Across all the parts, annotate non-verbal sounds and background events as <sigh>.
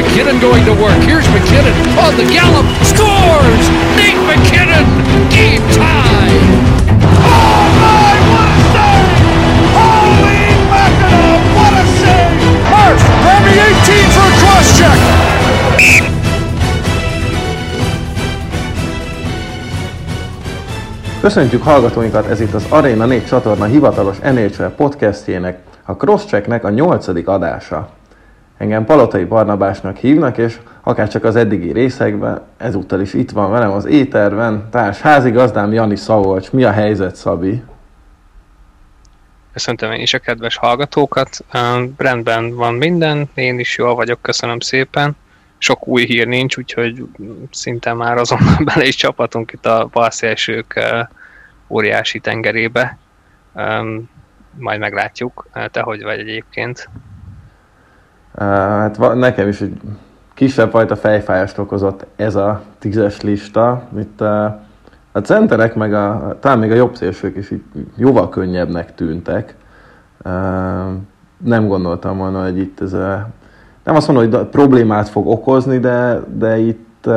McKinnon going to work. Here's McKinnon on the gallop. Scores! Nate McKinnon! Game tie! My, what a save! Holy mackerel, what a save! Hurst, Remy 18 for a cross check! Köszöntjük hallgatóinkat, ez itt az Arena 4 csatorna hivatalos NHL podcastjének, a Crosschecknek a nyolcadik adása. Engem Palotai Barnabásnak hívnak, és akár csak az eddigi részekben, ezúttal is itt van velem az éterben, társ házigazdám Jani Szavolcs. Mi a helyzet, Szabi? Köszöntöm én is a kedves hallgatókat. Rendben van minden, én is jól vagyok, köszönöm szépen. Sok új hír nincs, úgyhogy szinte már azonnal <laughs> bele is csapatunk itt a balszélsők óriási tengerébe. Majd meglátjuk. Te hogy vagy egyébként? Hát nekem is egy kisebb fajta fejfájást okozott ez a tízes lista. Itt a, a centerek, meg a, talán még a jobb szélsők is így jóval könnyebbnek tűntek. Nem gondoltam volna, hogy itt ez a, nem azt mondom, hogy problémát fog okozni, de, de itt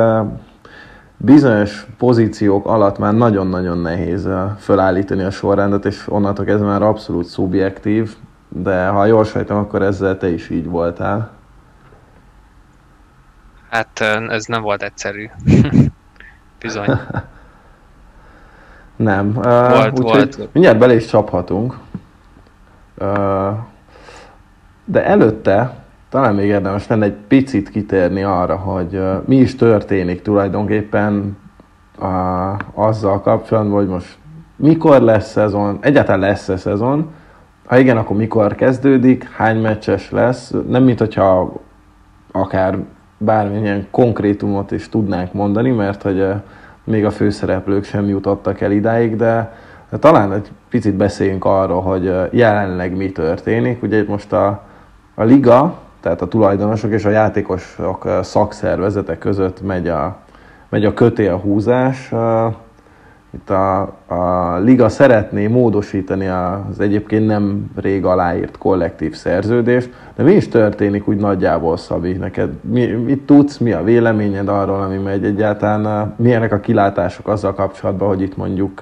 bizonyos pozíciók alatt már nagyon-nagyon nehéz fölállítani a sorrendet, és onnantól kezdve már abszolút szubjektív, de ha jól sejtem, akkor ezzel te is így voltál. Hát ez nem volt egyszerű. <laughs> Bizony. nem. Volt, uh, volt. Mindjárt bele is csaphatunk. Uh, de előtte talán még érdemes lenne egy picit kitérni arra, hogy uh, mi is történik tulajdonképpen uh, azzal kapcsolatban, hogy most mikor lesz szezon, egyáltalán lesz-e szezon, ha igen, akkor mikor kezdődik, hány meccses lesz, nem mint hogyha akár bármilyen konkrétumot is tudnánk mondani, mert hogy uh, még a főszereplők sem jutottak el idáig, de talán egy picit beszéljünk arról, hogy jelenleg mi történik. Ugye itt most a, a liga, tehát a tulajdonosok és a játékosok szakszervezete között megy a, megy a kötélhúzás. Itt a, a liga szeretné módosítani az egyébként nem rég aláírt kollektív szerződést, de mi is történik úgy nagyjából, Szabi? Neked mi, mit tudsz, mi a véleményed arról, ami megy egyáltalán? Milyenek a kilátások azzal kapcsolatban, hogy itt mondjuk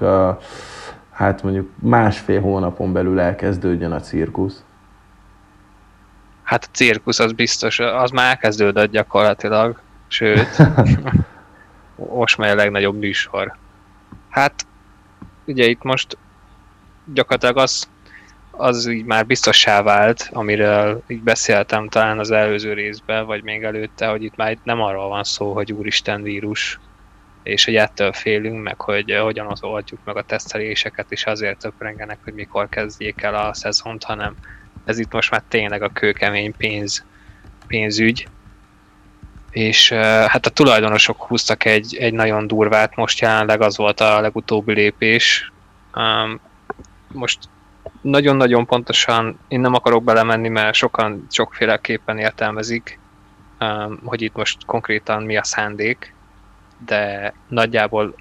hát mondjuk másfél hónapon belül elkezdődjön a cirkusz? Hát a cirkusz az biztos, az már elkezdődött gyakorlatilag, sőt, <laughs> most már a legnagyobb műsor. Hát, ugye itt most gyakorlatilag az, az így már biztossá vált, amiről így beszéltem talán az előző részben, vagy még előtte, hogy itt már nem arról van szó, hogy úristen vírus, és hogy ettől félünk, meg hogy hogyan az oldjuk meg a teszteléseket, és azért töprengenek, hogy mikor kezdjék el a szezont, hanem ez itt most már tényleg a kőkemény pénz, pénzügy, és hát a tulajdonosok húztak egy, egy nagyon durvát, most jelenleg az volt a legutóbbi lépés. Most nagyon-nagyon pontosan én nem akarok belemenni, mert sokan sokféleképpen értelmezik, hogy itt most konkrétan mi a szándék, de nagyjából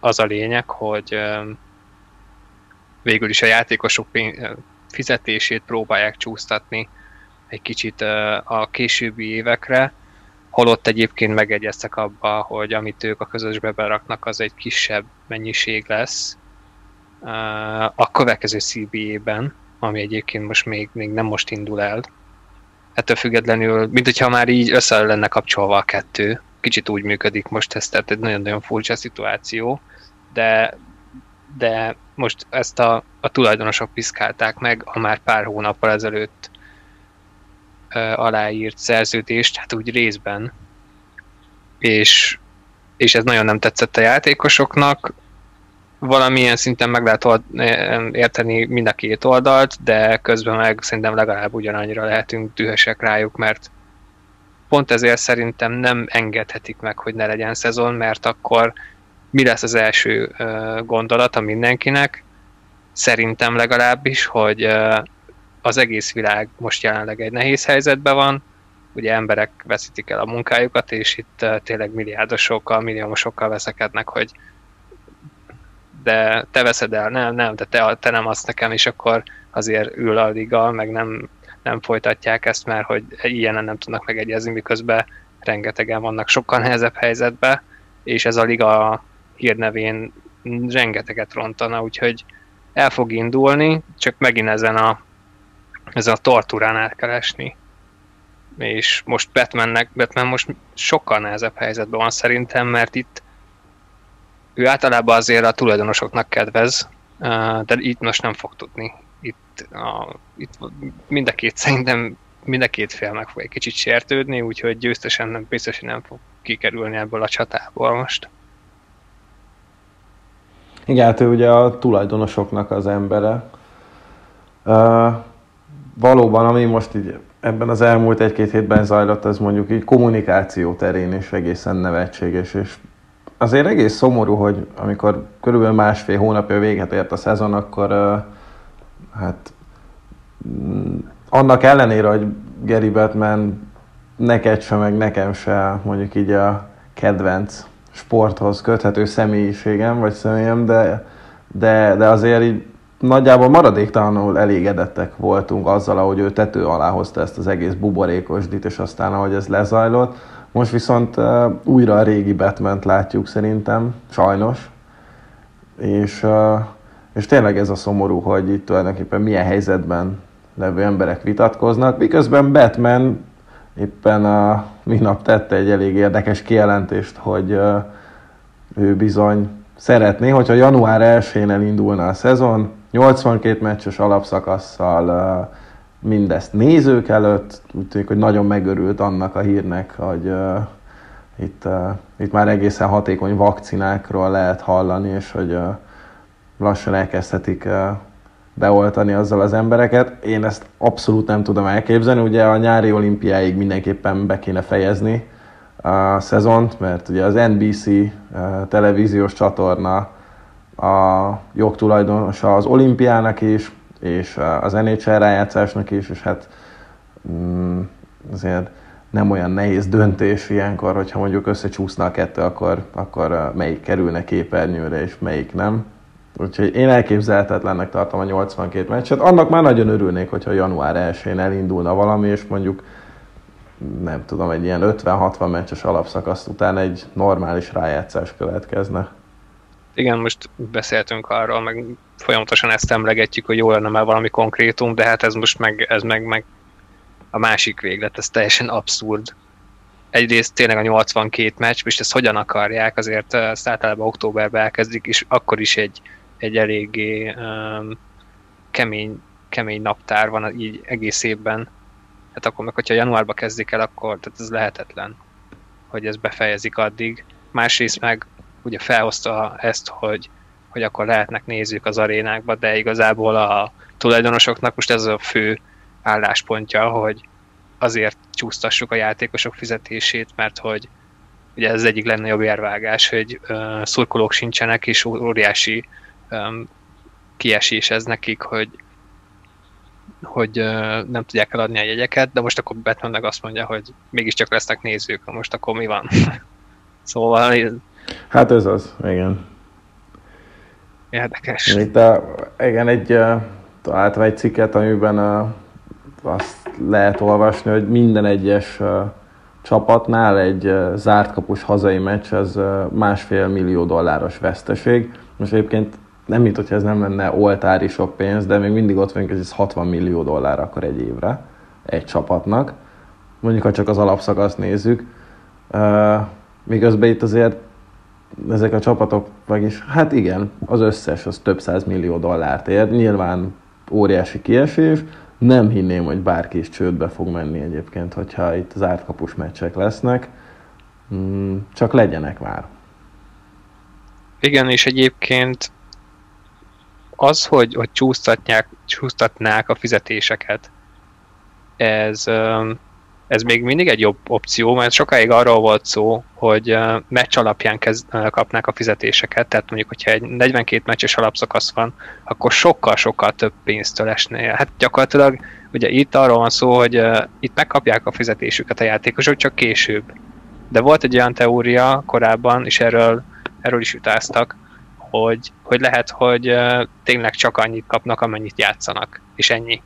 az a lényeg, hogy végül is a játékosok fizetését próbálják csúsztatni egy kicsit a későbbi évekre, holott egyébként megegyeztek abba, hogy amit ők a közösbe beraknak, az egy kisebb mennyiség lesz a következő CBA-ben, ami egyébként most még, még nem most indul el. Ettől függetlenül, mint hogyha már így össze lenne kapcsolva a kettő, kicsit úgy működik most ez, tehát egy nagyon-nagyon furcsa szituáció, de, de most ezt a, a tulajdonosok piszkálták meg a már pár hónappal ezelőtt aláírt szerződést, hát úgy részben, és, és ez nagyon nem tetszett a játékosoknak, valamilyen szinten meg lehet érteni mind a két oldalt, de közben meg szerintem legalább ugyanannyira lehetünk dühösek rájuk, mert pont ezért szerintem nem engedhetik meg, hogy ne legyen szezon, mert akkor mi lesz az első gondolata mindenkinek, szerintem legalábbis, hogy az egész világ most jelenleg egy nehéz helyzetben van, ugye emberek veszítik el a munkájukat, és itt tényleg milliárdosokkal, milliómosokkal veszekednek, hogy de te veszed el, nem, nem, de te, te nem azt nekem, és akkor azért ül a liga, meg nem nem folytatják ezt, mert hogy ilyenen nem tudnak megegyezni, miközben rengetegen vannak sokkal nehezebb helyzetben, és ez a liga hírnevén rengeteget rontana, úgyhogy el fog indulni, csak megint ezen a, ezen a tortúrán át kell esni. És most Batmannek, Batman most sokkal nehezebb helyzetben van szerintem, mert itt ő általában azért a tulajdonosoknak kedvez, de itt most nem fog tudni. Itt, a, itt mind a két szerintem mind a két fél meg fog egy kicsit sértődni, úgyhogy győztesen nem, biztos, hogy nem fog kikerülni ebből a csatából most. Igen, hát ő ugye a tulajdonosoknak az embere. Valóban, ami most így ebben az elmúlt egy-két hétben zajlott, az mondjuk így kommunikáció terén is egészen nevetséges, és azért egész szomorú, hogy amikor körülbelül másfél hónapja véget ért a szezon, akkor hát mm, annak ellenére, hogy Gary Batman neked se, meg nekem se mondjuk így a kedvenc sporthoz köthető személyiségem, vagy személyem, de, de, de azért így nagyjából maradéktalanul elégedettek voltunk azzal, ahogy ő tető alá hozta ezt az egész buborékosdit, és aztán ahogy ez lezajlott. Most viszont uh, újra a régi batman látjuk szerintem, sajnos. És, uh, és tényleg ez a szomorú, hogy itt tulajdonképpen milyen helyzetben levő emberek vitatkoznak, miközben Batman éppen a minap tette egy elég érdekes kijelentést, hogy uh, ő bizony szeretné, hogyha január 1-én elindulna a szezon, 82 meccses alapszakasszal uh, mindezt nézők előtt, úgy tűnik, hogy nagyon megörült annak a hírnek, hogy uh, itt, uh, itt már egészen hatékony vakcinákról lehet hallani, és hogy uh, lassan elkezdhetik uh, beoltani azzal az embereket. Én ezt abszolút nem tudom elképzelni. Ugye a nyári olimpiáig mindenképpen be kéne fejezni a szezont, mert ugye az NBC uh, televíziós csatorna a jogtulajdonosa az olimpiának is, és az NHL rájátszásnak is, és hát mm, azért nem olyan nehéz döntés ilyenkor, hogyha mondjuk összecsúszna a kettő, akkor, akkor melyik kerülne képernyőre, és melyik nem. Úgyhogy én elképzelhetetlennek tartom a 82 meccset. Annak már nagyon örülnék, hogyha január 1-én elindulna valami, és mondjuk nem tudom, egy ilyen 50-60 meccses alapszakaszt után egy normális rájátszás következne. Igen, most beszéltünk arról, meg folyamatosan ezt emlegetjük, hogy jó lenne már valami konkrétum, de hát ez most meg, ez meg, meg a másik véglet, ez teljesen abszurd. Egyrészt tényleg a 82 meccs, és ezt hogyan akarják, azért ezt általában októberben elkezdik, és akkor is egy, egy eléggé um, kemény, kemény naptár van így egész évben. Hát akkor meg, hogyha januárba kezdik el, akkor tehát ez lehetetlen, hogy ez befejezik addig. Másrészt meg ugye felhozta ezt, hogy, hogy akkor lehetnek nézők az arénákba, de igazából a tulajdonosoknak most ez a fő álláspontja, hogy azért csúsztassuk a játékosok fizetését, mert hogy ugye ez egyik legnagyobb érvágás, hogy uh, szurkolók sincsenek, és óriási um, kiesés ez nekik, hogy hogy uh, nem tudják eladni a jegyeket, de most akkor Batman meg azt mondja, hogy mégiscsak lesznek nézők, most akkor mi van? <laughs> szóval... Hát ez az, igen. Érdekes. Itt a, igen, egy, találtam egy cikket, amiben uh, azt lehet olvasni, hogy minden egyes uh, csapatnál egy uh, zárt kapus hazai meccs az uh, másfél millió dolláros veszteség. Most egyébként nem mint hogyha ez nem lenne oltári sok pénz, de még mindig ott vagyunk, hogy ez 60 millió dollár akkor egy évre egy csapatnak. Mondjuk, ha csak az alapszakaszt nézzük. Uh, miközben itt azért ezek a csapatok, vagyis hát igen, az összes az több száz millió dollárt ér. Nyilván óriási kiesés, nem hinném, hogy bárki is csődbe fog menni egyébként, hogyha itt az átkapus meccsek lesznek. Mm, csak legyenek már. Igen, és egyébként az, hogy, hogy csúsztatják, csúsztatnák a fizetéseket, ez, ez még mindig egy jobb opció, mert sokáig arról volt szó, hogy meccs alapján kezd, kapnák a fizetéseket, tehát mondjuk, hogyha egy 42 meccses alapszakasz van, akkor sokkal-sokkal több pénztől esnél. Hát gyakorlatilag ugye itt arról van szó, hogy itt megkapják a fizetésüket a játékosok, csak később. De volt egy olyan teória korábban, és erről, erről is utáztak, hogy, hogy lehet, hogy tényleg csak annyit kapnak, amennyit játszanak, és ennyi.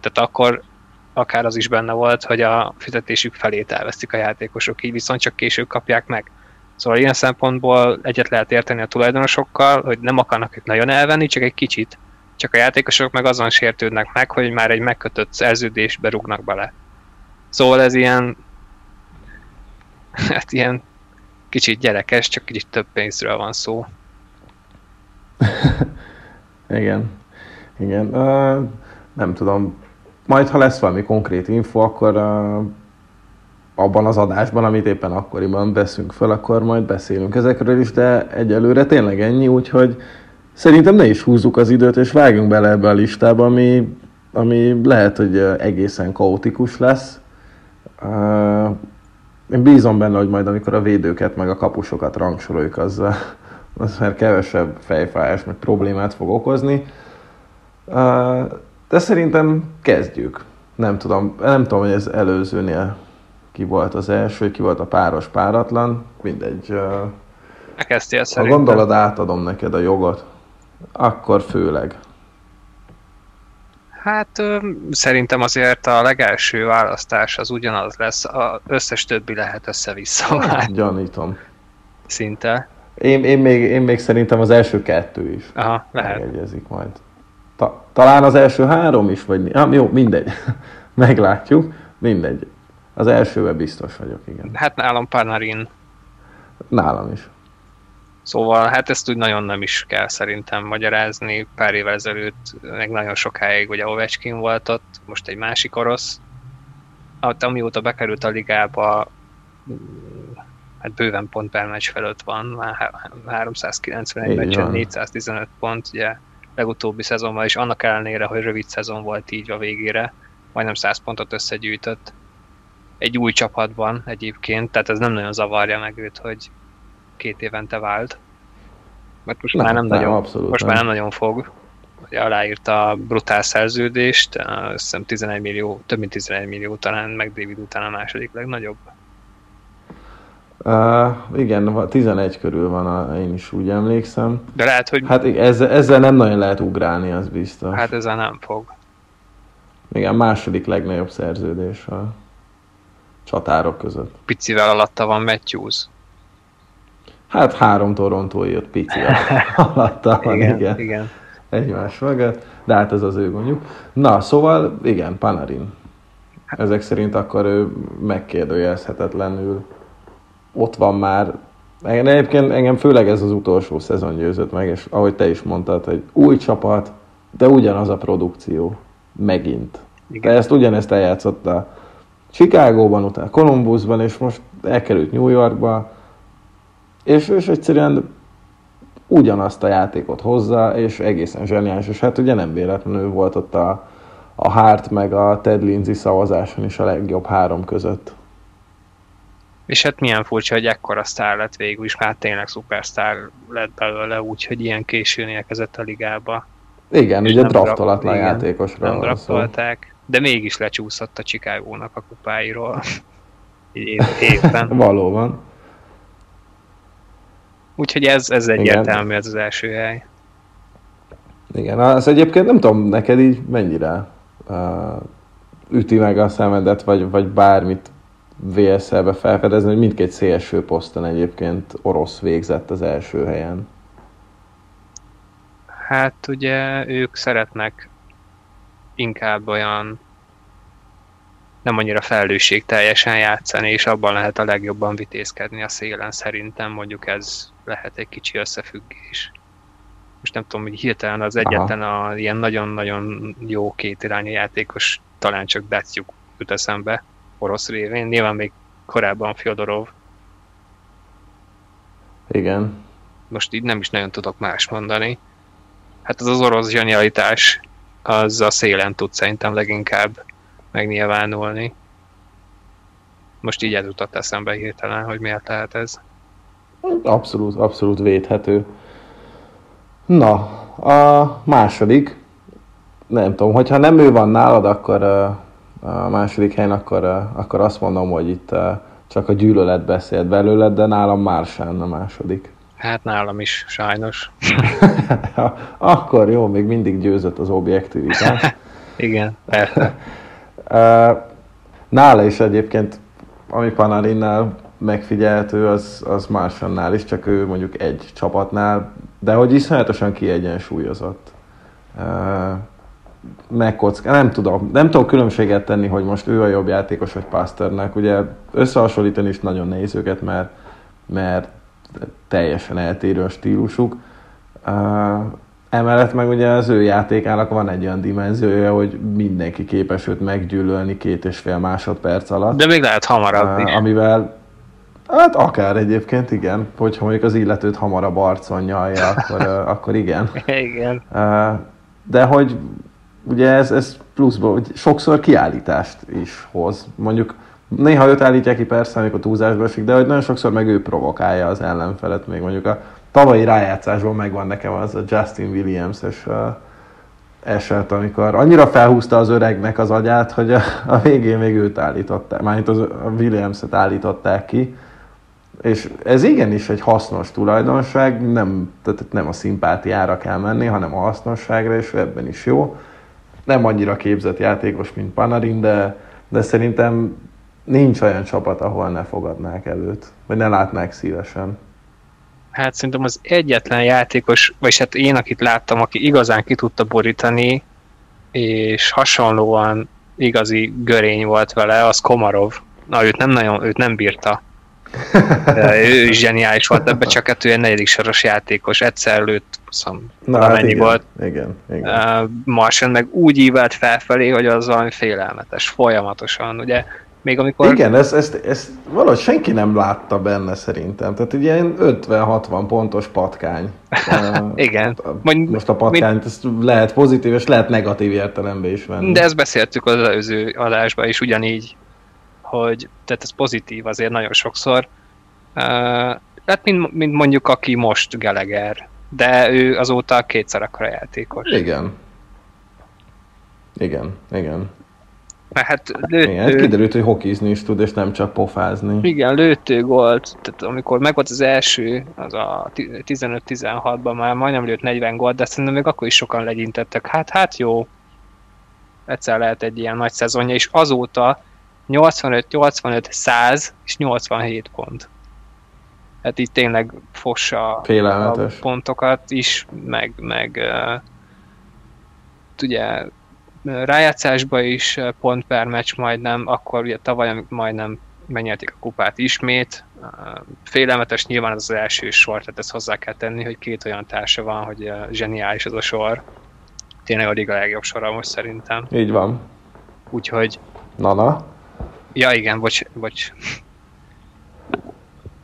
Tehát akkor akár az is benne volt, hogy a fizetésük felét elvesztik a játékosok, így viszont csak később kapják meg. Szóval ilyen szempontból egyet lehet érteni a tulajdonosokkal, hogy nem akarnak ők nagyon elvenni, csak egy kicsit. Csak a játékosok meg azon sértődnek meg, hogy már egy megkötött szerződésbe rúgnak bele. Szóval ez ilyen, <laughs> hát ilyen kicsit gyerekes, csak kicsit több pénzről van szó. <laughs> Igen. Igen. Uh, nem tudom. Majd, ha lesz valami konkrét info, akkor uh, abban az adásban, amit éppen akkoriban veszünk föl, akkor majd beszélünk ezekről is, de egyelőre tényleg ennyi, úgyhogy szerintem ne is húzzuk az időt, és vágjunk bele ebbe a listába, ami, ami lehet, hogy egészen kaotikus lesz. Uh, én bízom benne, hogy majd amikor a védőket meg a kapusokat rangsoroljuk, az, az már kevesebb fejfájás, meg problémát fog okozni. De szerintem kezdjük. Nem tudom, nem tudom, hogy ez előzőnél ki volt az első, ki volt a páros páratlan, mindegy. Kezdtél Ha gondolod, átadom neked a jogot, akkor főleg. Hát szerintem azért a legelső választás az ugyanaz lesz, az összes többi lehet össze-vissza. Hát, gyanítom. Szinte. Én, én, még, én még szerintem az első kettő is. Aha, lehet. Megegyezik majd. Ta, talán az első három is, vagy ah, jó, mindegy. <laughs> Meglátjuk. Mindegy. Az elsőben biztos vagyok, igen. Hát nálam Panarin. Nálam is. Szóval hát ezt úgy nagyon nem is kell szerintem magyarázni. Pár évvel ezelőtt, meg nagyon sokáig ugye Ovechkin volt ott, most egy másik orosz. Hát, amióta bekerült a ligába, hát bőven pont per meccs felett van, már 391 meccsen 415 pont, ugye legutóbbi szezonban, és annak ellenére, hogy rövid szezon volt így a végére, majdnem 100 pontot összegyűjtött. Egy új csapatban egyébként, tehát ez nem nagyon zavarja meg őt, hogy két évente vált. Mert most nem, már nem, nem nagyon, abszolút most nem. már nem nagyon fog. Ugye aláírta a brutál szerződést, azt hiszem 11 millió, több mint 11 millió talán, meg David után a második legnagyobb. Uh, igen, 11 körül van, a, én is úgy emlékszem. De lehet, hogy... Hát ezzel, ezzel nem nagyon lehet ugrálni, az biztos. Hát ezzel nem fog. Igen, második legnagyobb szerződés a csatárok között. Picivel alatta van Matthews. Hát három Toronto jött picivel <laughs> alatta van, igen, igen. igen. Egymás mögött, de hát ez az ő gondjuk. Na, szóval igen, Panarin. Ezek szerint akkor ő megkérdőjelezhetetlenül ott van már. Egyébként engem főleg ez az utolsó szezon győzött meg, és ahogy te is mondtad, hogy új csapat, de ugyanaz a produkció. Megint. Igen. De ezt ugyanezt eljátszotta Chicagóban, utána Columbusban, és most elkerült New Yorkba, és, és egyszerűen ugyanazt a játékot hozza, és egészen zseniális, és hát ugye nem véletlenül volt ott a, a Hart meg a Ted Lindsay szavazáson is a legjobb három között. És hát milyen furcsa, hogy ekkora sztár lett végül is, már tényleg szupersztár lett belőle, úgyhogy ilyen későn érkezett a ligába. Igen, és ugye draftolatlan játékosra Nem draftolták, de mégis lecsúszott a Chicago-nak a kupáiról. <laughs> Éppen. <laughs> Valóban. Úgyhogy ez, ez egyértelmű, ez az első hely. Igen, az egyébként nem tudom, neked így mennyire uh, üti meg a szemedet, vagy, vagy bármit VSL-be felfedezni, hogy mindkét szélső poszton egyébként orosz végzett az első helyen. Hát ugye ők szeretnek inkább olyan nem annyira felelősség teljesen játszani, és abban lehet a legjobban vitézkedni a szélen szerintem, mondjuk ez lehet egy kicsi összefüggés. Most nem tudom, hogy hirtelen az egyetlen a ilyen nagyon-nagyon jó két irányú játékos, talán csak Datsjuk jut eszembe, orosz révén, nyilván még korábban Fyodorov. Igen. Most így nem is nagyon tudok más mondani. Hát az az orosz zsenialitás, az a szélen tud szerintem leginkább megnyilvánulni. Most így ez jutott eszembe hirtelen, hogy miért lehet ez. Abszolút, abszolút védhető. Na, a második, nem tudom, hogyha nem ő van nálad, akkor a második helyen, akkor, akkor azt mondom, hogy itt csak a gyűlölet beszélt belőled, de nálam már sem a második. Hát nálam is, sajnos. <laughs> akkor jó, még mindig győzött az objektivitás. <laughs> Igen, persze. <laughs> Nála is egyébként, ami Panarinnál megfigyelhető, az, az Marsannál is, csak ő mondjuk egy csapatnál, de hogy iszonyatosan kiegyensúlyozott. Megkocka, nem tudom, nem tudom különbséget tenni, hogy most ő a jobb játékos, vagy Pasternak. Ugye összehasonlítani is nagyon nehéz őket, mert, mert teljesen eltérő a stílusuk. Uh, emellett meg ugye az ő játékának van egy olyan dimenziója, hogy mindenki képes őt meggyűlölni két és fél másodperc alatt. De még lehet hamarabb uh. Amivel Hát akár egyébként, igen. Hogyha mondjuk az illetőt hamarabb arcon nyalja, akkor, uh, <laughs> akkor igen. igen. Uh, de hogy ugye ez, ez pluszból, hogy sokszor kiállítást is hoz. Mondjuk néha őt állítják ki persze, amikor túlzásba esik, de hogy nagyon sokszor meg ő provokálja az ellenfelet, még. Mondjuk a tavalyi rájátszásban megvan nekem az a Justin Williams-es uh, eset, amikor annyira felhúzta az öregnek az agyát, hogy a, a végén még őt állították, mármint az, a Williams-et állították ki, és ez igenis egy hasznos tulajdonság, nem, tehát nem a szimpátiára kell menni, hanem a hasznosságra, és ebben is jó nem annyira képzett játékos, mint Panarin, de, de szerintem nincs olyan csapat, ahol ne fogadnák előtt, vagy ne látnák szívesen. Hát szerintem az egyetlen játékos, vagy hát én, akit láttam, aki igazán ki tudta borítani, és hasonlóan igazi görény volt vele, az Komarov. Na, őt nem nagyon, őt nem bírta ő is zseniális volt ebbe, csak hát ő egy negyedik soros játékos, egyszer lőtt, szóval hát igen, volt. Igen, igen. Uh, Marsen meg úgy ívelt felfelé, hogy az valami félelmetes, folyamatosan, ugye még amikor... Igen, ezt, ezt, ezt valahogy senki nem látta benne szerintem. Tehát ugye 50-60 pontos patkány. <laughs> Igen. Mondj, Most a patkányt ezt lehet pozitív és lehet negatív értelembe is venni. De ezt beszéltük az előző adásban is ugyanígy hogy tehát ez pozitív azért nagyon sokszor. Uh, hát mint, mint mondjuk aki most Geleger, de ő azóta kétszer akkora játékos. Igen. Igen, igen. Mert hát lőttő... Igen, kiderült, hogy hokizni is tud, és nem csak pofázni. Igen, lőttő gólt, tehát amikor megvolt az első, az a 15-16-ban már majdnem lőtt 40 gólt, de szerintem még akkor is sokan legyintettek. Hát, hát jó, egyszer lehet egy ilyen nagy szezonja, és azóta 85, 85, 100 és 87 pont. Hát itt tényleg fossa a pontokat is, meg, meg uh, ugye rájátszásba is pont per meccs majdnem, akkor ugye tavaly majdnem megnyerték a kupát ismét. Félelmetes nyilván az az első sor, tehát ezt hozzá kell tenni, hogy két olyan társa van, hogy zseniális az a sor. Tényleg a liga legjobb sora most szerintem. Így van. Úgyhogy... Nana? Ja igen, bocs, bocs.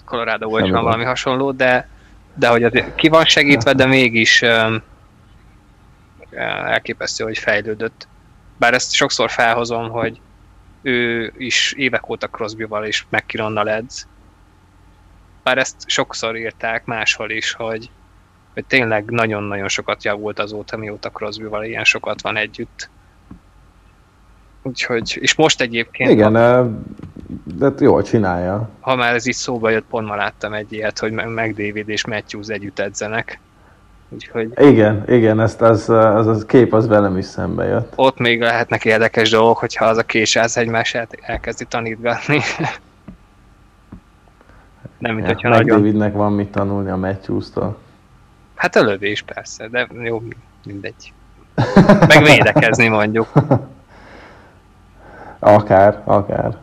Colorado volt van valami hasonló, de, de hogy azért ki van segítve, de mégis um, elképesztő, hogy fejlődött. Bár ezt sokszor felhozom, hogy ő is évek óta Crosby-val és McKinnonnal edz. Bár ezt sokszor írták máshol is, hogy, hogy tényleg nagyon-nagyon sokat javult azóta, mióta Crosby-val ilyen sokat van együtt. Úgyhogy, és most egyébként... Igen, ha, de jól csinálja. Ha már ez itt szóba jött, pont ma láttam egy ilyet, hogy meg David és Matthews együtt edzenek. Úgyhogy... Igen, igen, ezt az, az, az kép az velem is szembe jött. Ott még lehetnek érdekes dolgok, hogyha az a késáz egymását elkezdi tanítgatni. <laughs> Nem, mint ja, hogyha nagyon... Davidnek van mit tanulni a Matthews-tól. Hát a lövés persze, de jó, mindegy. Meg védekezni mondjuk. <laughs> Akár, akár.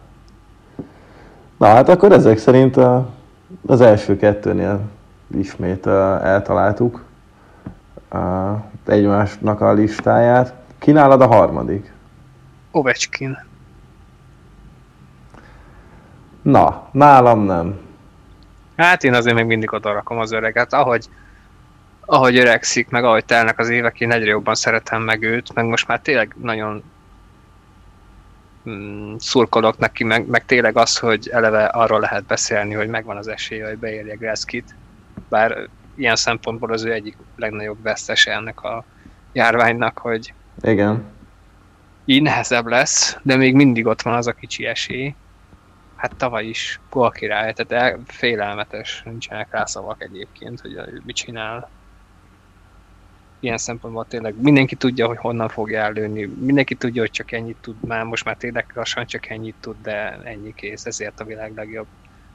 Na hát akkor ezek szerint a, az első kettőnél ismét eltaláltuk egymásnak a listáját. Kínálad a harmadik? Ovechkin. Na, nálam nem. Hát én azért még mindig oda rakom az öreget. Ahogy, ahogy öregszik, meg ahogy telnek az évek, én egyre jobban szeretem meg őt, meg most már tényleg nagyon szurkolok neki, meg, meg tényleg az, hogy eleve arról lehet beszélni, hogy megvan az esélye, hogy beérje Gretzkit. Bár ilyen szempontból az ő egyik legnagyobb vesztese ennek a járványnak, hogy igen. így nehezebb lesz, de még mindig ott van az a kicsi esély. Hát tavaly is gól király, tehát el, félelmetes, nincsenek rá szavak egyébként, hogy mit csinál. Ilyen szempontból tényleg mindenki tudja, hogy honnan fogja előni, mindenki tudja, hogy csak ennyit tud már, most már tényleg lassan csak ennyit tud, de ennyi kész, ezért a világ legjobb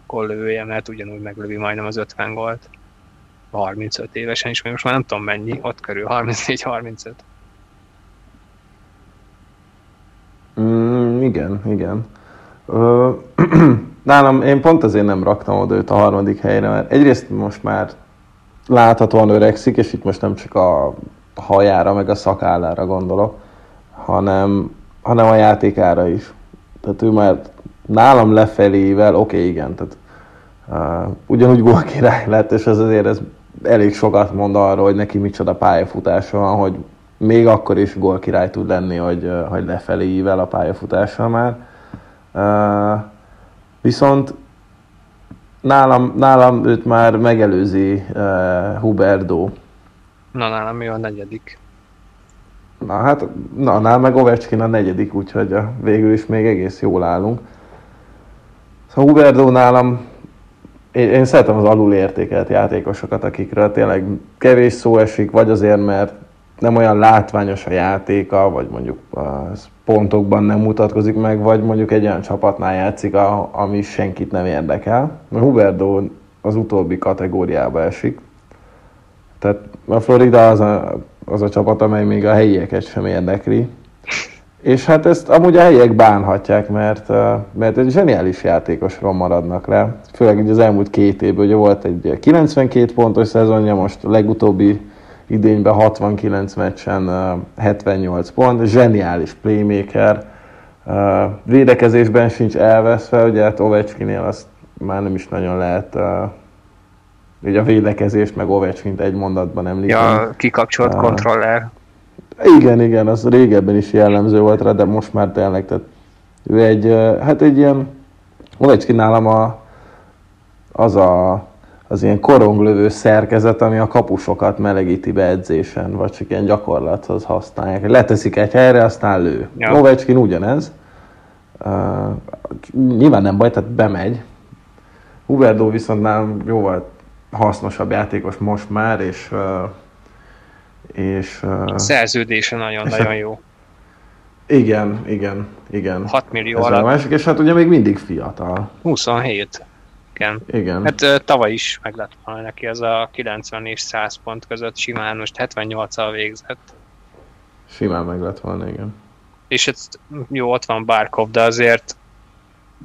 kollője, mert ugyanúgy meglövi majdnem az 50 gólt. 35 évesen is, most már nem tudom mennyi, ott körül 34-35. Mm, igen, igen. Ö, <clears throat> nálam én pont azért nem raktam oda őt a harmadik helyre, mert egyrészt most már láthatóan öregszik, és itt most nem csak a hajára, meg a szakállára gondolok, hanem, hanem a játékára is. Tehát ő már nálam lefelével, oké, okay, igen, tehát uh, ugyanúgy gólkirály lett, és ez azért ez elég sokat mond arról, hogy neki micsoda pályafutása van, hogy még akkor is gólkirály tud lenni, hogy, hogy lefelé ível a pályafutása már. Uh, viszont nálam, nálam őt már megelőzi uh, Huberdo. Na, nálam mi a negyedik? Na hát, na, nálam meg Ovechkin a negyedik, úgyhogy végül is még egész jól állunk. Szóval Huberdo nálam én, én szeretem az alul értékelt játékosokat, akikről tényleg kevés szó esik, vagy azért, mert nem olyan látványos a játéka, vagy mondjuk a pontokban nem mutatkozik meg, vagy mondjuk egy olyan csapatnál játszik, ami senkit nem érdekel. A Huberdo az utóbbi kategóriába esik. Tehát a Florida az a, az a csapat, amely még a helyieket sem érdekli. És hát ezt amúgy a helyiek bánhatják, mert, mert egy zseniális játékosról maradnak le. Főleg így az elmúlt két évben, ugye volt egy 92 pontos szezonja, most a legutóbbi idényben 69 meccsen 78 pont, zseniális playmaker, védekezésben sincs elveszve, ugye hát Ovechkinél azt már nem is nagyon lehet ugye a védekezést, meg Ovechkint egy mondatban említeni. Ja, kikapcsolt uh, kontroller. Igen, igen, az régebben is jellemző volt rá, de most már tényleg, tehát ő egy, hát egy ilyen, Ovechkin nálam a, az a az ilyen koronglövő szerkezet, ami a kapusokat melegíti be edzésen, vagy csak ilyen gyakorlathoz használják. Leteszik egy helyre, aztán lő. Ja. Ovechkin ugyanez. Uh, nyilván nem baj, tehát bemegy. Huberdo viszont már jóval hasznosabb játékos most már, és uh, és... Uh, a szerződése nagyon-nagyon jó. Igen, igen, igen. 6 millió alatt. Másik, és hát ugye még mindig fiatal. 27. Igen. Igen. Hát uh, tavaly is meg lett volna neki ez a 90 és 100 pont között simán, most 78-al végzett. Simán meg lett volna, igen. És ez, jó, ott van Barkov, de azért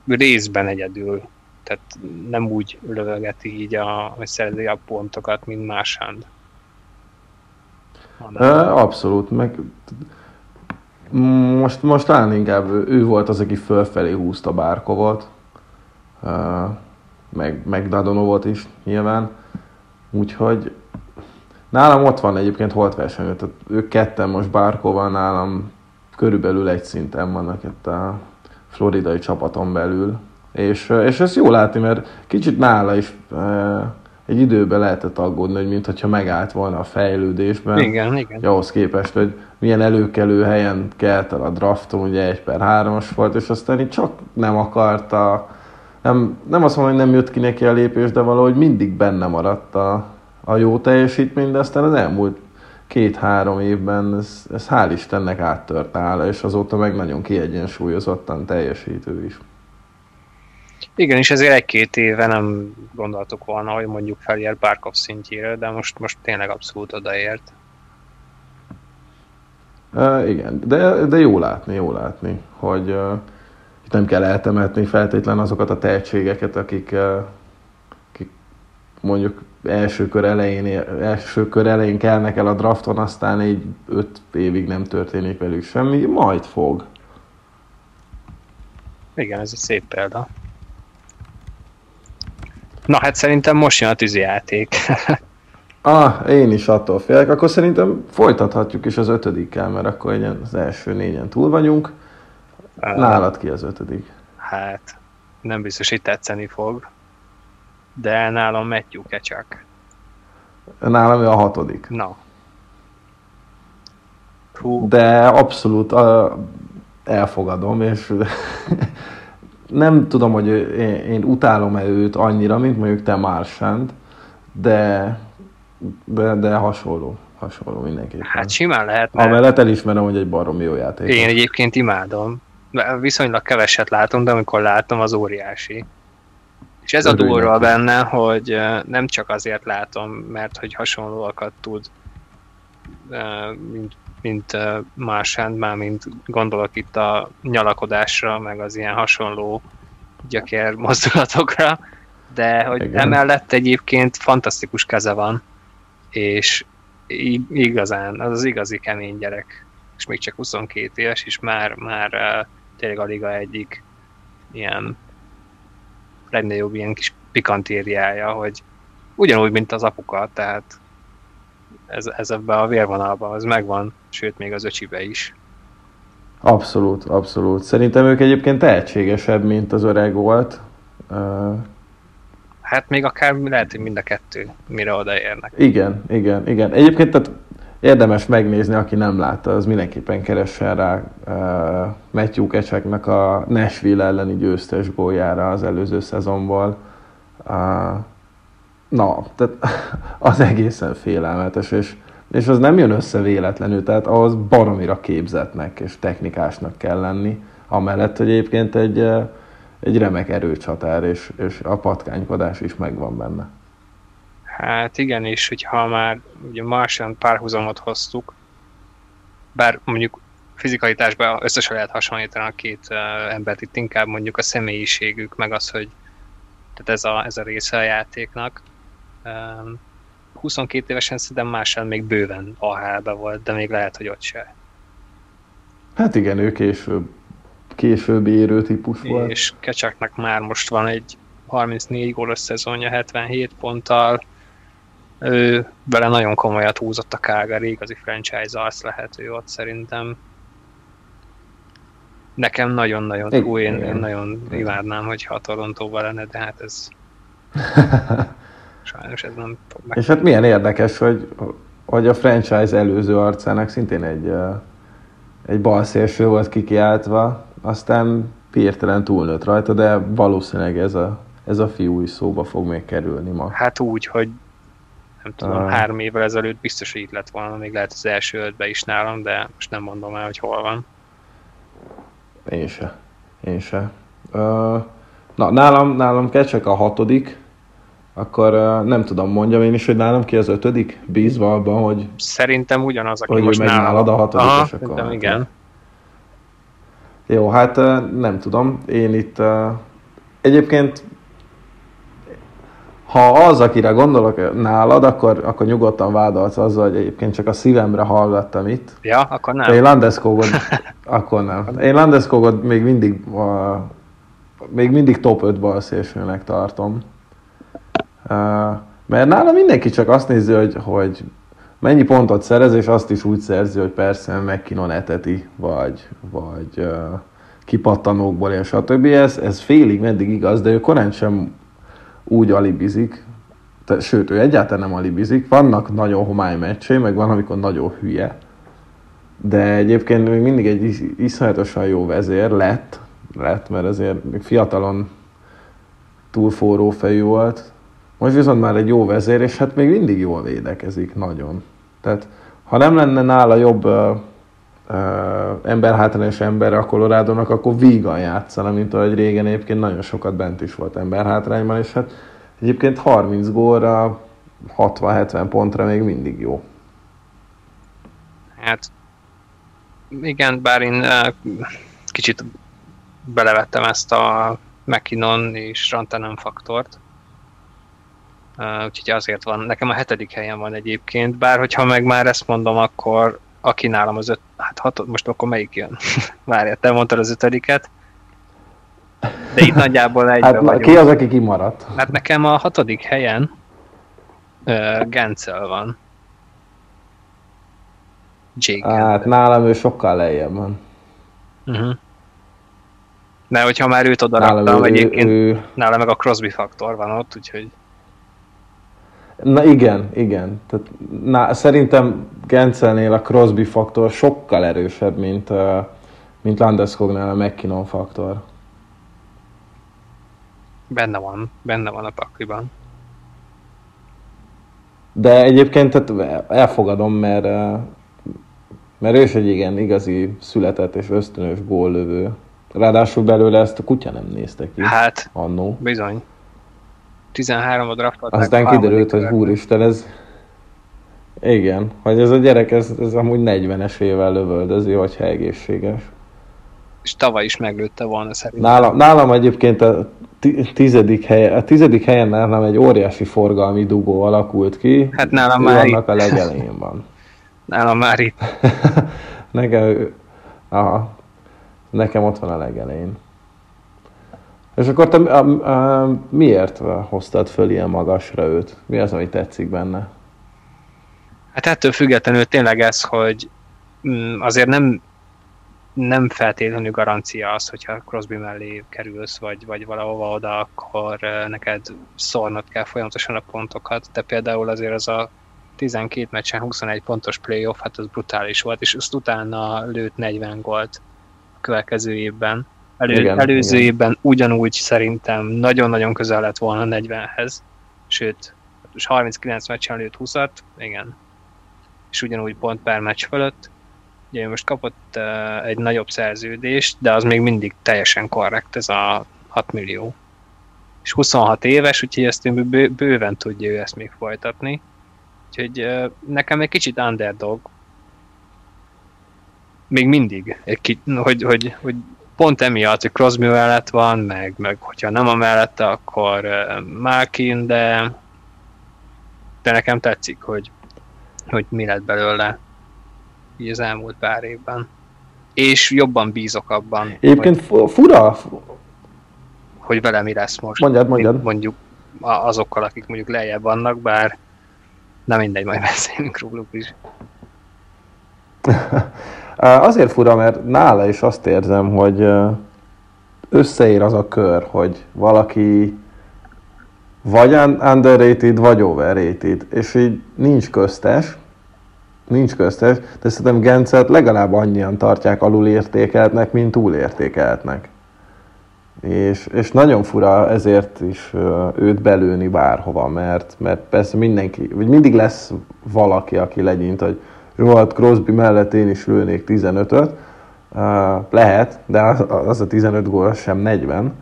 részben egyedül. Tehát nem úgy lövögeti így, a, hogy szerzi a pontokat, mint más hand. Abszolút, meg most, most talán inkább ő volt az, aki fölfelé húzta Bárkovot meg, meg Dadonovot is nyilván. Úgyhogy nálam ott van egyébként holt verseny, tehát ők ketten most Bárkóval nálam körülbelül egy szinten vannak itt a floridai csapaton belül. És, és ez jó látni, mert kicsit nála is e, egy időben lehetett aggódni, hogy mintha megállt volna a fejlődésben. Igen, igen. Ahhoz képest, hogy milyen előkelő helyen kelt el a drafton, ugye egy per hármas volt, és aztán így csak nem akarta nem, nem azt mondom, hogy nem jött ki neki a lépés, de valahogy mindig benne maradt a, a jó teljesítmény, de aztán az elmúlt két-három évben ez, ez hál' Istennek áttört áll, és azóta meg nagyon kiegyensúlyozottan teljesítő is. Igen, és ezért egy-két éve nem gondoltuk volna, hogy mondjuk felér Barkov szintjére, de most, most tényleg abszolút odaért. Uh, igen, de, de jó látni, jó látni, hogy uh, nem kell eltemetni feltétlen azokat a tehetségeket, akik, eh, akik mondjuk első kör, elején, első kör elején kelnek el a drafton, aztán így öt évig nem történik velük semmi, majd fog. Igen, ez egy szép példa. Na hát szerintem most jön a tűzijáték. <laughs> ah, én is attól félek. Akkor szerintem folytathatjuk is az ötödikkel, mert akkor az első négyen túl vagyunk. Nálad ki az ötödik? Hát, nem biztos, hogy tetszeni fog. De nálam Matthew Kecsak. Nálam ő a hatodik. Na. Hú. De abszolút uh, elfogadom, és <laughs> nem tudom, hogy én, én utálom-e őt annyira, mint mondjuk te Marshand, de, de, de hasonló hasonló mindenképpen. Hát simán lehet, mert Amellett elismerem, hogy egy baromi jó játék. én egyébként imádom. Viszonylag keveset látom, de amikor látom, az óriási. És ez a Örülj durva benne, hogy nem csak azért látom, mert hogy hasonlóakat tud, mint, mint más már mint gondolok itt a nyalakodásra, meg az ilyen hasonló gyökér mozdulatokra, de hogy Igen. emellett egyébként fantasztikus keze van, és igazán, az az igazi kemény gyerek, és még csak 22 éves, és már, már tényleg a liga egyik ilyen legnagyobb ilyen kis pikantériája, hogy ugyanúgy, mint az apuka, tehát ez, ez ebben a vérvonalban az megvan, sőt még az öcsibe is. Abszolút, abszolút. Szerintem ők egyébként tehetségesebb, mint az öreg volt. Ö, Hát még akár lehet, hogy mind a kettő, mire odaérnek. igen, igen, igen. Egyébként tehát érdemes megnézni, aki nem látta, az mindenképpen keressen rá uh, Matthew Kecseknek a Nashville elleni győztes góljára az előző szezonból. Uh, na, tehát <laughs> az egészen félelmetes, és, és az nem jön össze véletlenül, tehát ahhoz baromira képzetnek és technikásnak kell lenni, amellett, hogy egyébként egy, egy remek erőcsatár, és, és a patkánykodás is megvan benne. Hát igen, és hogyha már ugye Martian párhuzamot hoztuk, bár mondjuk fizikalitásban összesen lehet hasonlítani a két uh, embert, itt inkább mondjuk a személyiségük, meg az, hogy tehát ez a, ez a része a játéknak. Um, 22 évesen szerintem Martian még bőven AHL-be volt, de még lehet, hogy ott se. Hát igen, ő később, későbbi érő típus volt. És Kecsaknak már most van egy 34 gólos szezonja 77 ponttal. Ő vele nagyon komolyat húzott a Calgary, igazi franchise arc lehet ő ott szerintem. Nekem nagyon-nagyon jó, én, én nagyon imádnám, hogyha a Torontóban lenne, de hát ez <laughs> sajnos ez nem fog meg. És hát milyen érdekes, hogy, hogy a franchise előző arcának szintén egy, egy balszélső volt kikiáltva, aztán hirtelen túlnőtt rajta, de valószínűleg ez a, ez a fiú is szóba fog még kerülni ma. Hát úgy, hogy nem tudom, Ah. három évvel ezelőtt biztos, hogy itt lett volna, még lehet az első ötbe is nálam, de most nem mondom el, hogy hol van. Én se. Én se. Ö, na, nálam, nálam Kecsek a hatodik, akkor ö, nem tudom, mondjam én is, hogy nálam ki az ötödik, bízva abban, hogy Szerintem ugyanaz, aki Hogy most megy nálam. nálad a hatodik, Aha, és akkor hát igen. Jó, hát ö, nem tudom. Én itt ö, egyébként ha az, akire gondolok nálad, akkor, akkor nyugodtan vádolsz azzal, hogy egyébként csak a szívemre hallgattam itt. Ja, akkor De én nem. Landeskogod, <laughs> akkor nem. Én Landeskogod még mindig, uh, még mindig top 5 balszélsőnek tartom. Uh, mert nála mindenki csak azt nézi, hogy, hogy mennyi pontot szerez, és azt is úgy szerzi, hogy persze McKinnon eteti, vagy, vagy uh, kipattanókból, és stb. Ez, ez félig meddig igaz, de ő korán sem úgy alibizik, te, sőt, ő egyáltalán nem alibizik. Vannak nagyon homály meccsé, meg van, amikor nagyon hülye. De egyébként még mindig egy is, iszonyatosan jó vezér lett, lett, mert azért még fiatalon túl forró fejű volt. Most viszont már egy jó vezér, és hát még mindig jól védekezik, nagyon. Tehát ha nem lenne nála jobb uh, uh, emberhátrányos ember a Colorado-nak, akkor vígan játszana, mint ahogy régen egyébként nagyon sokat bent is volt emberhátrányban, és hát egyébként 30 gólra, 60-70 pontra még mindig jó. Hát igen, bár én kicsit belevettem ezt a McKinnon és Rantanen faktort. Uh, úgyhogy azért van, nekem a hetedik helyen van egyébként, bár hogyha meg már ezt mondom, akkor aki nálam az öt, hát hat, most akkor melyik jön? <laughs> Várjál, te mondtad az ötödiket. De itt nagyjából egybe Hát vagyunk. ki az, aki kimaradt? Hát nekem a hatodik helyen uh, Gencel van. Jake Hát nálam ő sokkal lejjebb van. Uh-huh. De hogyha már őt oda Nálam raktam, ő, egyébként ő, nálam meg a Crosby faktor van ott, úgyhogy Na igen, igen. Tehát, na, szerintem Gencelnél a Crosby faktor sokkal erősebb, mint, uh, mint Landeskognál a McKinnon faktor. benne van, benne van a pakliban. De egyébként tehát elfogadom, mert, mert ő is egy igen igazi született és ösztönös góllövő. Ráadásul belőle ezt a kutya nem nézte ki Hát, annó. bizony. 13 a draftolták. Aztán kiderült, hogy úristen, ez... Igen, hogy ez a gyerek, ez, ez amúgy 40-es évvel lövöldözi, hogyha egészséges. És tavaly is meglőtte volna szerintem. Nálam, nálam egyébként a ti- tizedik, helye, a tizedik helyen nálam egy óriási forgalmi dugó alakult ki. Hát nálam már annak a legelején van. <laughs> Nálam már itt. <laughs> Nekem, aha, nekem ott van a legelején. És akkor te a, a, miért hoztad föl ilyen magasra őt? Mi az, ami tetszik benne? Hát ettől függetlenül tényleg ez, hogy mm, azért nem, nem feltétlenül garancia az, hogyha Crosby mellé kerülsz, vagy, vagy valahova oda, akkor neked szórnod kell folyamatosan a pontokat, de például azért az a 12 meccsen 21 pontos playoff, hát az brutális volt, és azt utána lőtt 40 gólt a következő évben. Elő, Igen, előző igen. évben ugyanúgy szerintem nagyon-nagyon közel lett volna 40-hez, sőt, és 39 meccsen lőtt 20-at, igen, és ugyanúgy pont per meccs fölött. Ugye most kapott uh, egy nagyobb szerződést, de az még mindig teljesen korrekt, ez a 6 millió. És 26 éves, úgyhogy ezt bő, bőven tudja ő ezt még folytatni. Úgyhogy uh, nekem egy kicsit underdog. Még mindig, egy ki, hogy, hogy, hogy pont emiatt, hogy Crosby mellett van, meg, meg hogyha nem a mellette, akkor Malkin, de de nekem tetszik, hogy, hogy mi lett belőle így az elmúlt pár évben. És jobban bízok abban, Egyébként hogy, fu- fura, hogy vele mi lesz most. Mondjad, mondjad. Mondjuk azokkal, akik mondjuk lejjebb vannak, bár nem mindegy, majd <laughs> beszélünk róluk is. <laughs> Azért fura, mert nála is azt érzem, hogy összeér az a kör, hogy valaki vagy un- underrated, vagy overrated, és így nincs köztes, nincs köztes, de szerintem Gencet legalább annyian tartják alulértékeltnek, mint túlértékeltnek. És, és nagyon fura ezért is őt belőni bárhova, mert, mert persze mindenki, vagy mindig lesz valaki, aki legyint, hogy hát Crosby mellett én is lőnék 15-öt, Uh, lehet, de az, a 15 gól sem 40.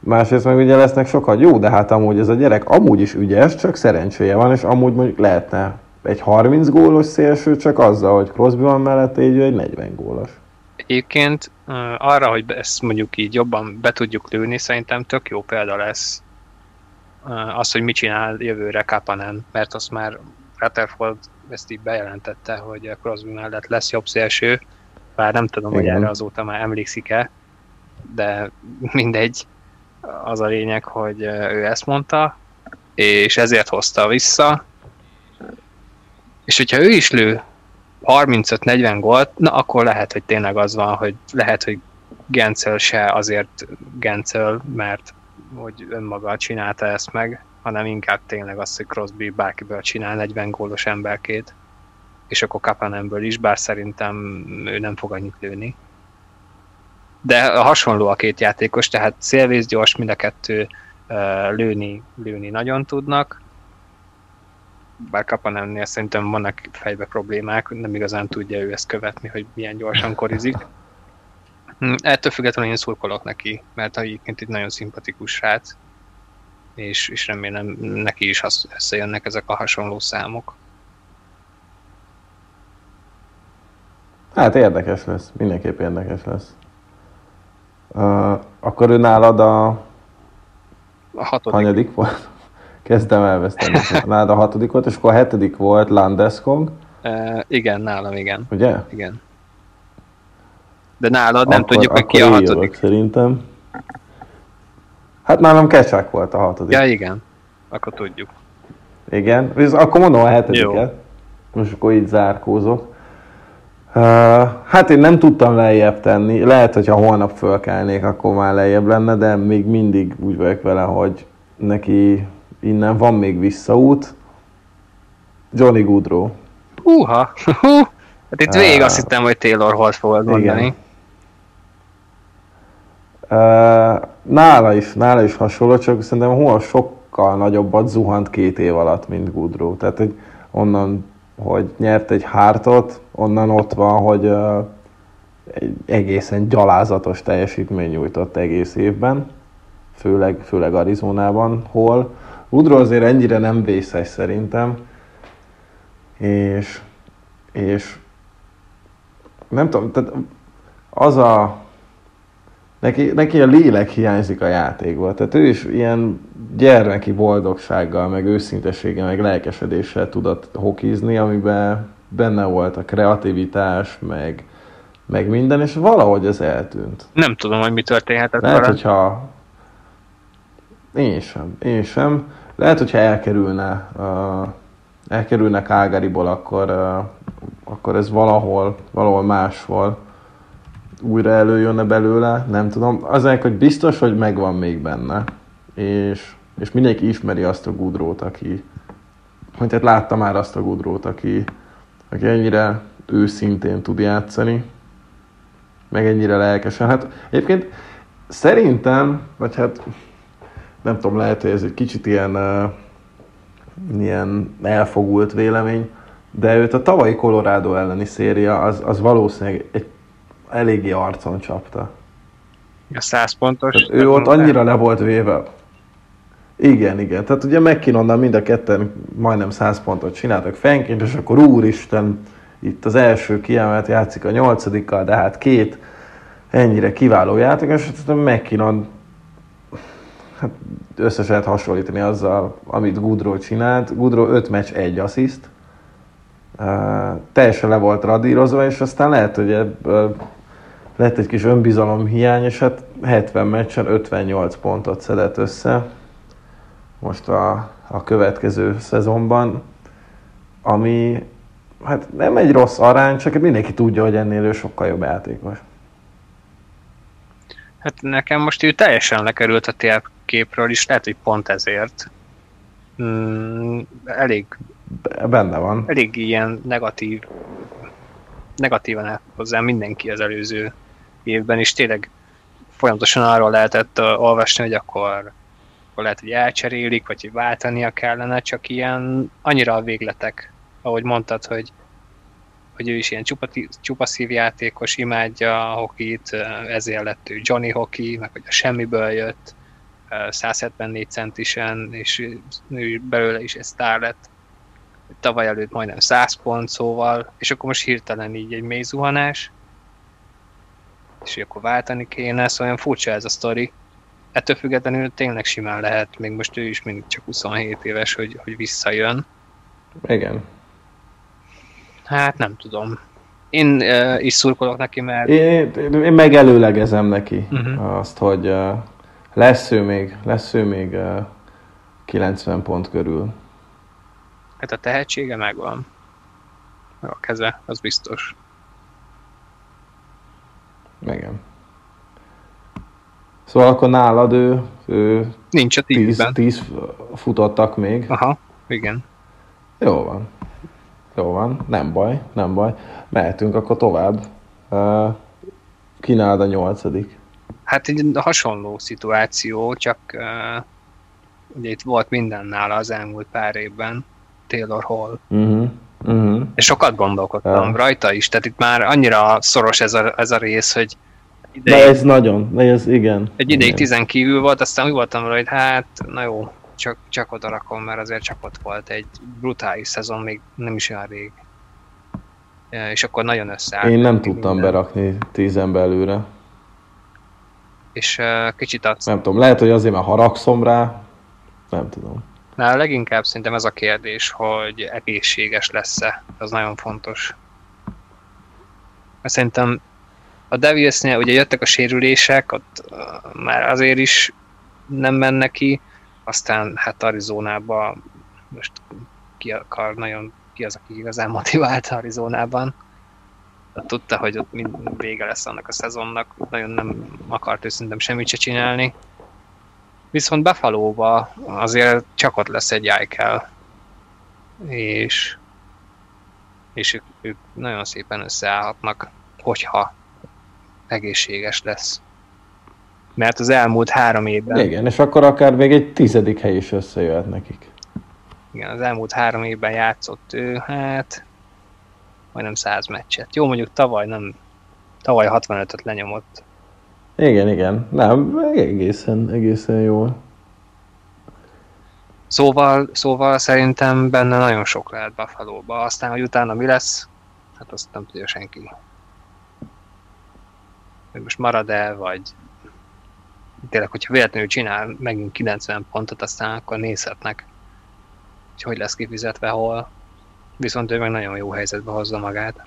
Másrészt meg ugye lesznek sokan jó, de hát amúgy ez a gyerek amúgy is ügyes, csak szerencséje van, és amúgy mondjuk lehetne egy 30 gólos szélső, csak azzal, hogy Crosby van mellett, így egy 40 gólos. Egyébként arra, hogy ezt mondjuk így jobban be tudjuk lőni, szerintem tök jó példa lesz az, hogy mit csinál jövőre Kapanen, mert azt már Rutherford ezt így bejelentette, hogy Crosby mellett lesz jobb szélső, bár nem tudom, hogy Igen. erre azóta már emlékszik-e, de mindegy, az a lényeg, hogy ő ezt mondta, és ezért hozta vissza, és hogyha ő is lő 35-40 gólt, na akkor lehet, hogy tényleg az van, hogy lehet, hogy Gencel se azért Gencel, mert hogy önmaga csinálta ezt meg, hanem inkább tényleg az, hogy Crosby bárkiből csinál 40 gólos emberkét, és akkor Kapanemből is, bár szerintem ő nem fog annyit lőni. De hasonló a két játékos, tehát szélvész gyors, mind a kettő lőni, lőni nagyon tudnak, bár Kapanemnél szerintem vannak fejbe problémák, nem igazán tudja ő ezt követni, hogy milyen gyorsan korizik. Hm, Ettől függetlenül én szurkolok neki, mert egyébként itt nagyon szimpatikus srác, és, és remélem neki is összejönnek ezek a hasonló számok. Hát érdekes lesz, mindenképp érdekes lesz. Uh, akkor ő nálad a A hatodik. hanyadik volt? <laughs> Kezdem elveszteni. <laughs> Nálad a hatodik volt, és akkor a hetedik volt Landeskog, Uh, igen, nálam igen. ugye? igen. De nálad nem akkor, tudjuk, hogy ki a így jövök, hatodik. szerintem. Hát nálam Kecsák volt a hatodik. Ja, igen. Akkor tudjuk. Igen, és akkor mondom a hetediket. Jó. Most akkor így zárkózok. Uh, hát én nem tudtam lejjebb tenni. Lehet, hogyha holnap fölkelnék, akkor már lejjebb lenne, de még mindig úgy vagyok vele, hogy neki innen van még visszaút. Johnny Goodrow. Húha! <laughs> Hú! Hát itt végig Ah. azt hittem, hogy Taylor Holt fogod Igen. mondani. Uh, nála is, nála is hasonló, csak szerintem hol sokkal nagyobbat zuhant két év alatt, mint Goodrow. Tehát, hogy onnan, hogy nyert egy hártot, onnan ott van, hogy egy egészen gyalázatos teljesítmény nyújtott egész évben, főleg, főleg Arizonában, hol. Woodrow azért ennyire nem vészes szerintem, és, és nem tudom, tehát az a neki, neki a lélek hiányzik a játékból. Tehát ő is ilyen gyermeki boldogsággal, meg őszintességgel, meg lelkesedéssel tudott hokizni, amiben benne volt a kreativitás, meg, meg minden, és valahogy ez eltűnt. Nem tudom, hogy mi történhetett Lehet, vele. hogyha... Én sem, én sem. Lehet, hogyha elkerülne, uh, elkerülne Calgaryból, akkor, uh, akkor ez valahol, valahol máshol újra előjönne belőle, nem tudom. Azért, hogy biztos, hogy megvan még benne. És, és mindenki ismeri azt a Gudrót, aki hogy tehát látta már azt a Gudrót, aki, aki ennyire őszintén tud játszani, meg ennyire lelkesen. Hát egyébként szerintem, vagy hát nem tudom, lehet, hogy ez egy kicsit ilyen, uh, ilyen elfogult vélemény, de őt a tavalyi Colorado elleni széria az, az valószínűleg egy eléggé arcon csapta. A 100 pontos. Tehát ő ott annyira le volt véve. Igen, igen. Tehát ugye McKinnonnal mind a ketten majdnem 100 pontot csináltak fenként, és akkor úristen, itt az első kiemelt játszik a nyolcadikkal, de hát két ennyire kiváló játékos, és McKinnon hát össze lehet hasonlítani azzal, amit Goodrow csinált. Goodrow 5 meccs, 1 assziszt. Uh, teljesen le volt radírozva, és aztán lehet, hogy ebből lett egy kis önbizalom hiány, és hát 70 meccsen 58 pontot szedett össze most a, a következő szezonban, ami hát nem egy rossz arány, csak mindenki tudja, hogy ennél ő sokkal jobb játékos. Hát nekem most ő teljesen lekerült a térképről is, lehet, hogy pont ezért. Mm, elég benne van. Elég ilyen negatív negatívan állt hozzá mindenki az előző évben, és tényleg folyamatosan arról lehetett uh, olvasni, hogy akkor, akkor lehet, hogy elcserélik, vagy hogy váltania kellene, csak ilyen annyira a végletek, ahogy mondtad, hogy, hogy ő is ilyen csupati, csupaszív játékos, imádja a hokit, ezért lett ő Johnny Hockey, meg hogy a semmiből jött, 174 centisen, és ő belőle is egy sztár lett. Tavaly előtt majdnem 100 pont, szóval, és akkor most hirtelen így egy mély zuhanás, és hogy akkor váltani kéne, szóval olyan furcsa ez a sztori. Ettől függetlenül tényleg simán lehet, még most ő is mindig csak 27 éves, hogy, hogy visszajön. Igen. Hát nem tudom. Én uh, is szurkolok neki, mert... Én, én megelőlegezem neki uh-huh. azt, hogy uh, lesz ő még, lesz ő még uh, 90 pont körül. Hát a tehetsége megvan. A keze, az biztos. Igen. Szóval akkor nálad ő, ő Nincs a tízben. Tíz, tíz futottak még. Aha, igen. Jó van. Jó van, nem baj, nem baj. Mehetünk akkor tovább. Uh, Kínálod a nyolcadik. Hát egy hasonló szituáció, csak uh, ugye itt volt minden nála az elmúlt pár évben. Taylor Hall. Uh-huh. Uh-huh. És sokat gondolkodtam ja. rajta is, tehát itt már annyira szoros ez a, ez a rész, hogy ideig, De ez nagyon, de ez igen. Egy ideig tizen kívül volt, aztán úgy voltam rá, hogy hát, na jó, csak, csak oda rakom, mert azért csak ott volt egy brutális szezon, még nem is olyan rég. És akkor nagyon összeállt. Én nem tudtam minden. berakni tízen belőle. És uh, kicsit azt... Nem tudom, lehet, hogy azért már haragszom rá, nem tudom. Na, leginkább szerintem ez a kérdés, hogy egészséges lesz-e, az nagyon fontos. Mert szerintem a Devilsnél ugye jöttek a sérülések, ott már azért is nem menne ki, aztán hát Arizónába most ki akar nagyon, ki az, aki igazán motivált Arizónában. Tudta, hogy ott mind vége lesz annak a szezonnak, nagyon nem akart ő semmit se csinálni. Viszont Buffalo-ba azért csak ott lesz egy Eichel. És, és ők, ők nagyon szépen összeállhatnak, hogyha egészséges lesz. Mert az elmúlt három évben... Igen, és akkor akár még egy tizedik hely is összejöhet nekik. Igen, az elmúlt három évben játszott ő, hát majdnem 100 meccset. Jó, mondjuk tavaly nem, tavaly 65-öt lenyomott. Igen, igen. Nem, egészen, egészen jól. Szóval, szóval szerintem benne nagyon sok lehet Buffalo-ba. Aztán, hogy utána mi lesz, hát azt nem tudja senki. Hogy most marad-e, vagy tényleg, hogyha véletlenül csinál megint 90 pontot, aztán akkor nézhetnek, hogy hogy lesz kifizetve, hol. Viszont ő meg nagyon jó helyzetbe hozza magát.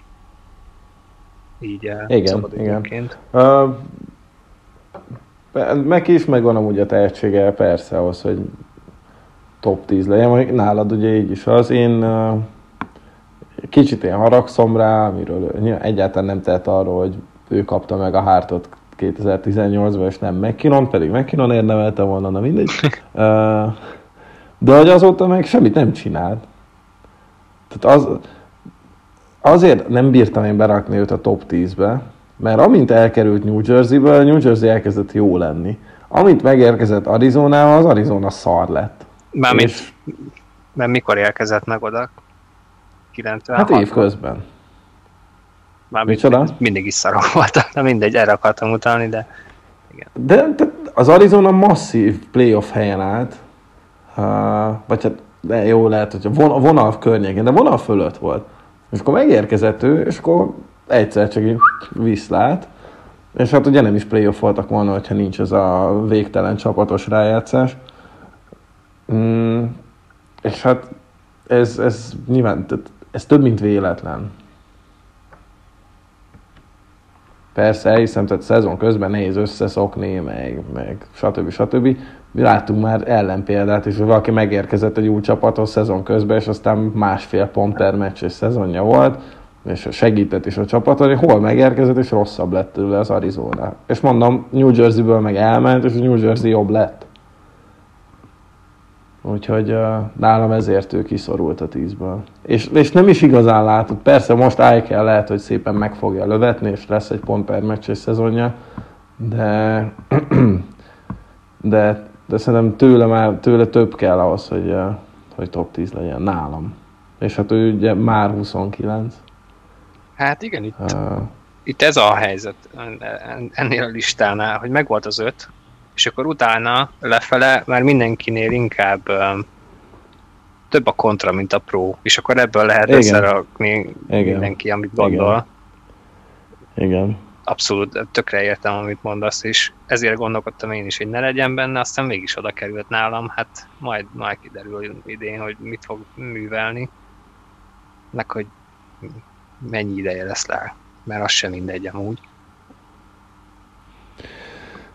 Így eh, Igen, igen. Uh, meg is megvan amúgy a tehetsége, persze, ahhoz, hogy top 10 legyen. Mondjuk Nálad ugye így is az. Én kicsit én haragszom rá, amiről egyáltalán nem tehet arról, hogy ő kapta meg a hártot 2018-ban, és nem McKinnon, pedig McKinnon érdemelte volna, na mindegy. <laughs> De hogy azóta meg semmit nem csinált. Tehát az, azért nem bírtam én berakni őt a top 10-be, mert amint elkerült New Jersey-ből, New Jersey elkezdett jó lenni. Amint megérkezett Arizonával, az Arizona szar lett. Mármint, És- mert mikor érkezett meg oda? 96 Hát évközben. Mármint Micsoda? mindig is szarok voltak. Na mindegy, erre akartam utalni, de De, de az Arizona masszív playoff helyen állt, uh, vagy hát de jó lehet, hogy a vonal környékén, de vonal fölött volt. És akkor megérkezett ő, és akkor egyszer csak így viszlát, és hát ugye nem is playoff voltak volna, hogyha nincs ez a végtelen csapatos rájátszás. Mm, és hát ez, ez nyilván, ez több, mint véletlen. Persze, elhiszem, tehát szezon közben nehéz összeszokni, meg, meg stb. stb. Láttunk már ellenpéldát is, hogy valaki megérkezett egy új csapathoz szezon közben, és aztán másfél pont per meccses szezonja volt, és segített is a csapaton, hogy hol megérkezett, és rosszabb lett tőle az Arizona. És mondom, New Jersey-ből meg elment, és New Jersey jobb lett. Úgyhogy uh, nálam ezért ő kiszorult a tízből. És, és nem is igazán látod. Persze most Eichel lehet, hogy szépen meg fogja lövetni, és lesz egy pont per meccses szezonja, de, <clears throat> de, de szerintem tőle, már, tőle több kell ahhoz, hogy, hogy top 10 legyen nálam. És hát ő ugye már 29. hát igen, itt, Uh, itt ez a helyzet en- ennél a listánál, hogy megvolt az öt, és akkor utána lefele már mindenkinél inkább um, több a kontra, mint a pro, és akkor ebből lehet Igen. összerakni Igen. mindenki, amit gondol. igen. Abszolút tökre értem, amit mondasz, és ezért gondolkodtam én is, hogy ne legyen benne, aztán mégis oda került nálam, hát majd, majd kiderül idén, hogy mit fog művelni, meg hogy mennyi ideje lesz rá, mert az sem mindegy amúgy.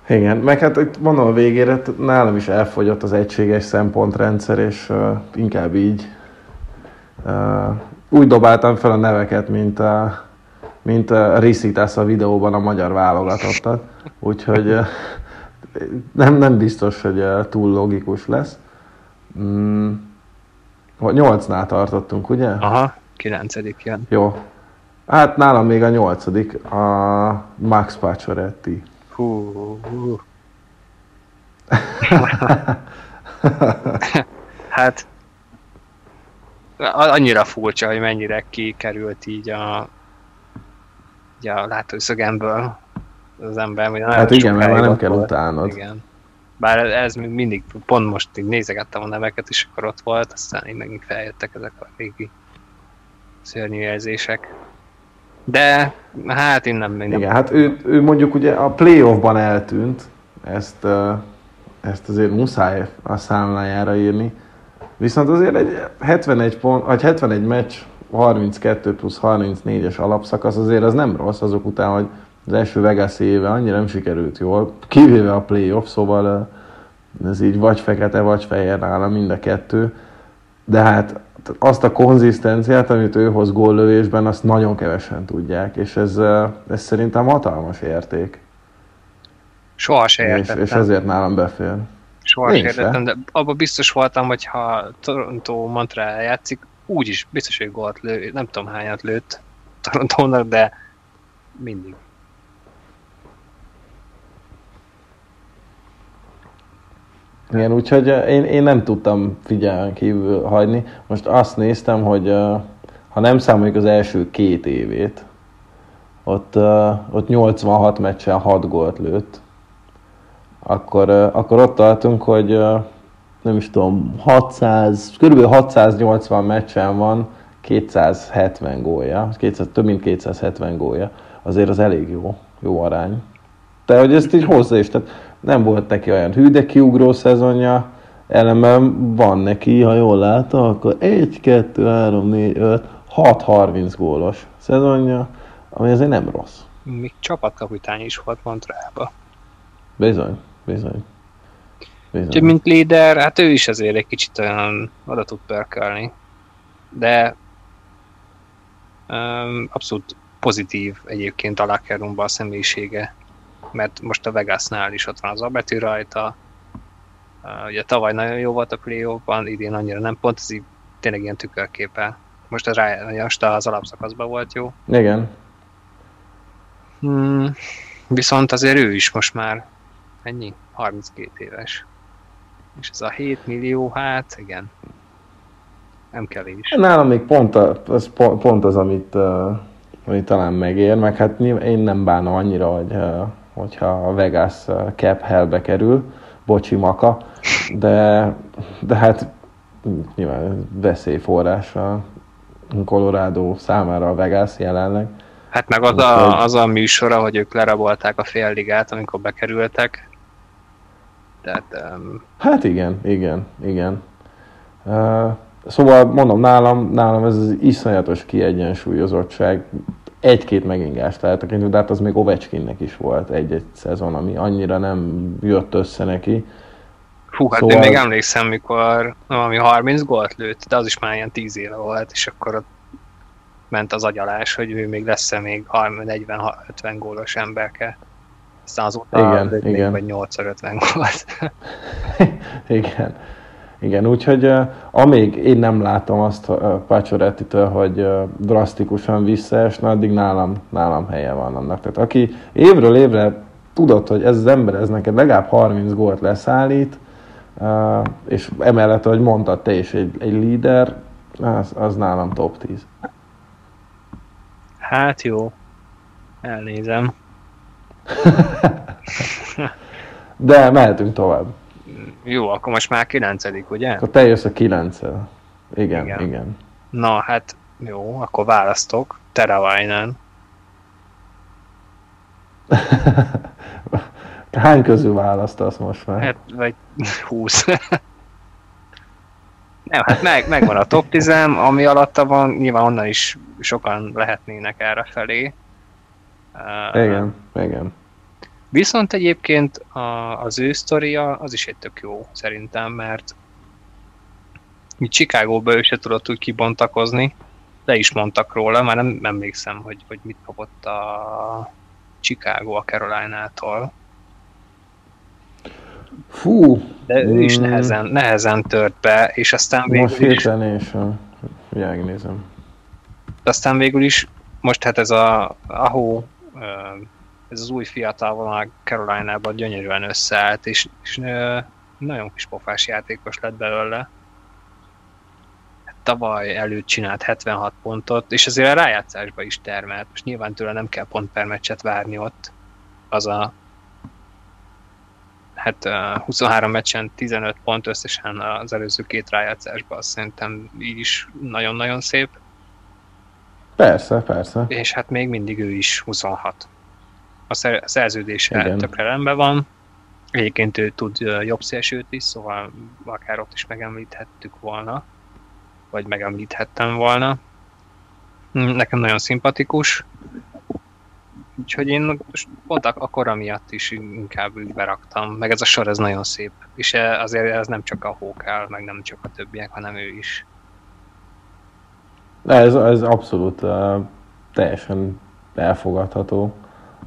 Igen, meg hát itt mondom a végére, nálam is elfogyott az egységes szempontrendszer, és uh, inkább így uh, úgy dobáltam fel a neveket, mint a, mint a Risitas a videóban a magyar válogatottat. Úgyhogy uh, nem, nem biztos, hogy uh, túl logikus lesz. Mm, hogy nyolcnál tartottunk, ugye? Aha, kilencedik jön. Jó. Hát nálam még a nyolcadik, a Max Pacioretty. Hú, hú. <laughs> hát annyira furcsa, hogy mennyire kikerült így a, így a látószögemből az ember. hogy Hát igen, mert már nem kell volt. utánod. Igen. Bár ez még mindig, pont most így nézegettem a neveket, és akkor ott volt, aztán így megint feljöttek ezek a régi szörnyű jelzések. De hát én nem, nem Igen, hát ő, ő mondjuk ugye a playoffban eltűnt, ezt, ezt azért muszáj a számlájára írni. Viszont azért egy 71, pont, vagy 71 meccs, 32 plusz 34-es alapszakasz azért az nem rossz azok után, hogy az első Vegas éve annyira nem sikerült jól, kivéve a playoff, szóval ez így vagy fekete, vagy fehér nála mind a kettő. De hát azt a konzisztenciát, amit ő hoz góllövésben, azt nagyon kevesen tudják, és ez, ez szerintem hatalmas érték. soha se És, értettem. és ezért nálam befér. Soha Nincs sem értettem, de abban biztos voltam, hogy ha Toronto Montreal játszik, úgyis biztos, hogy gólt lő, nem tudom hányat lőtt Torontónak, de mindig. Igen, úgyhogy én, én nem tudtam figyelmen kívül hagyni. Most azt néztem, hogy ha nem számoljuk az első két évét, ott, ott 86 meccsen 6 gólt lőtt, akkor, akkor ott tartunk, hogy nem is tudom, 600, kb. 680 meccsen van 270 gólja, 200, több mint 270 gólja. Azért az elég jó, jó arány. De hogy ezt így hozzá is, tehát nem volt neki olyan hű, de kiugró szezonja, ellenben van neki, ha jól látom, akkor 1, 2, 3, 4, 5, 6, 30 gólos szezonja, ami azért nem rossz. Még csapatkapitány is volt Montrealba. Bizony, bizony. bizony. Úgyhogy mint líder, hát ő is azért egy kicsit olyan oda tud pörkölni. De um, abszolút pozitív egyébként a locker a személyisége mert most a Vegasnál is ott van az abetű rajta. Uh, ugye tavaly nagyon jó volt a play idén annyira nem, pont ez így tényleg ilyen tükörképe. Most a most az alapszakaszban volt jó. Igen. Hmm, viszont azért ő is most már ennyi? 32 éves. És ez a 7 millió, hát igen. Nem kell is. Nálam még pont, a, az, pont az, amit, uh, amit talán megér, meg hát én nem bánom annyira, hogy uh, hogyha a Vegas uh, cap hellbe kerül, bocsi maka, de, de hát nyilván veszélyforrás a Colorado számára a Vegas jelenleg. Hát meg az a, az a műsora, hogy ők lerabolták a fél ligát, amikor bekerültek. Tehát, um... Hát igen, igen, igen. Uh, szóval mondom, nálam, nálam ez az iszonyatos kiegyensúlyozottság egy-két megingást eltekintve, de hát az még Ovechkinnek is volt egy-egy szezon, ami annyira nem jött össze neki. Hú, hát szóval... én még emlékszem, mikor valami 30 gólt lőtt, de az is már ilyen 10 éve volt, és akkor ott ment az agyalás, hogy ő még lesz-e még 40-50 gólos emberke. Aztán azóta igen, igen. vagy 8-50 gólt. <laughs> igen. Igen, úgyhogy amíg én nem látom azt Paciorettitől, hogy drasztikusan visszaesne, addig nálam, nálam helye van annak. Tehát aki évről évre tudod, hogy ez az ember ez neked legalább 30 gólt leszállít, és emellett, ahogy mondtad te is, egy, egy líder, az, az nálam top 10. Hát jó, elnézem. <laughs> De mehetünk tovább. Jó, akkor most már kilencedik, ugye? Akkor te jössz a kilencel. Igen, igen, igen. Na, hát jó, akkor választok. Teravainen. <laughs> Hány közül választasz most már? Hát, vagy 20. Nem, hát meg, megvan a top 10 ami alatta van, nyilván onnan is sokan lehetnének erre felé. Igen, uh, igen. Viszont egyébként a, az ő sztoria az is egy tök jó szerintem, mert mi Chicagóba ő se tudott úgy kibontakozni, de is mondtak róla, már nem emlékszem, hogy, hogy mit kapott a Chicago a Caroline-tól. Fú! De ő is mm. nehezen, nehezen tört be, és aztán végül most is... Most és megnézem. Aztán végül is, most hát ez a Aho ez az új fiatal vonal Caroline-ban gyönyörűen összeállt, és, és nagyon kis pofás játékos lett belőle. Tavaly előtt csinált 76 pontot, és azért a rájátszásba is termelt. Most nyilván tőle nem kell pont per meccset várni ott. Az a hát 23 meccsen 15 pont összesen az előző két rájátszásban, azt szerintem így is nagyon-nagyon szép. Persze, persze. És hát még mindig ő is 26 a szerződése tökre rendben van. Egyébként ő tud jobb szélsőt is, szóval akár ott is megemlíthettük volna, vagy megemlíthettem volna. Hm, nekem nagyon szimpatikus. Úgyhogy én most pont a kora miatt is inkább úgy beraktam, meg ez a sor ez nagyon szép. És e, azért ez nem csak a hókál, meg nem csak a többiek, hanem ő is. Ez, ez abszolút uh, teljesen elfogadható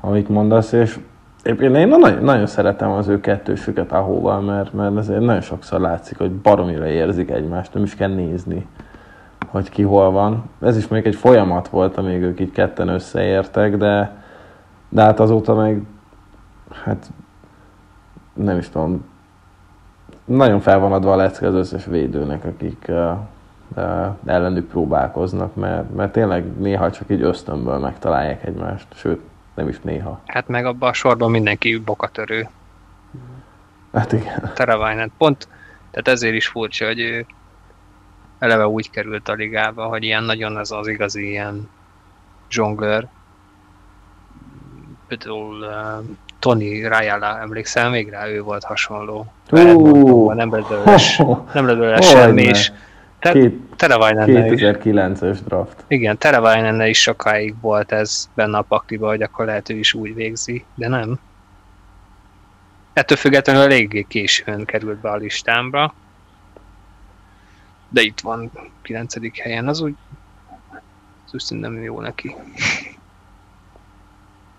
amit mondasz, és én, én nagyon, nagyon szeretem az ő kettősüket ahóval, mert, mert azért nagyon sokszor látszik, hogy baromira érzik egymást, nem is kell nézni, hogy ki hol van. Ez is még egy folyamat volt, amíg ők így ketten összeértek, de, de hát azóta meg, hát nem is tudom, nagyon fel van adva a lecke az összes védőnek, akik uh, uh, ellenük próbálkoznak, mert, mert tényleg néha csak így ösztönből megtalálják egymást, sőt, nem is néha. Hát meg abban a sorban mindenki bokatörő. Hát igen. Teravainen pont, tehát ezért is furcsa, hogy ő eleve úgy került a ligába, hogy ilyen nagyon ez az igazi ilyen zsonglőr. Például uh, Tony Rayala, emlékszel még rá, ő volt hasonló. Uh, nem lett belőle, <laughs> nem lett belőle semmi, és te, Két, Teravainen 2009-es draft. Igen, Teravainen is sokáig volt ez benne a pakliba, hogy akkor lehet ő is úgy végzi, de nem. Ettől függetlenül eléggé későn került be a listámra. De itt van 9. helyen, az úgy az úgy szerintem jó neki.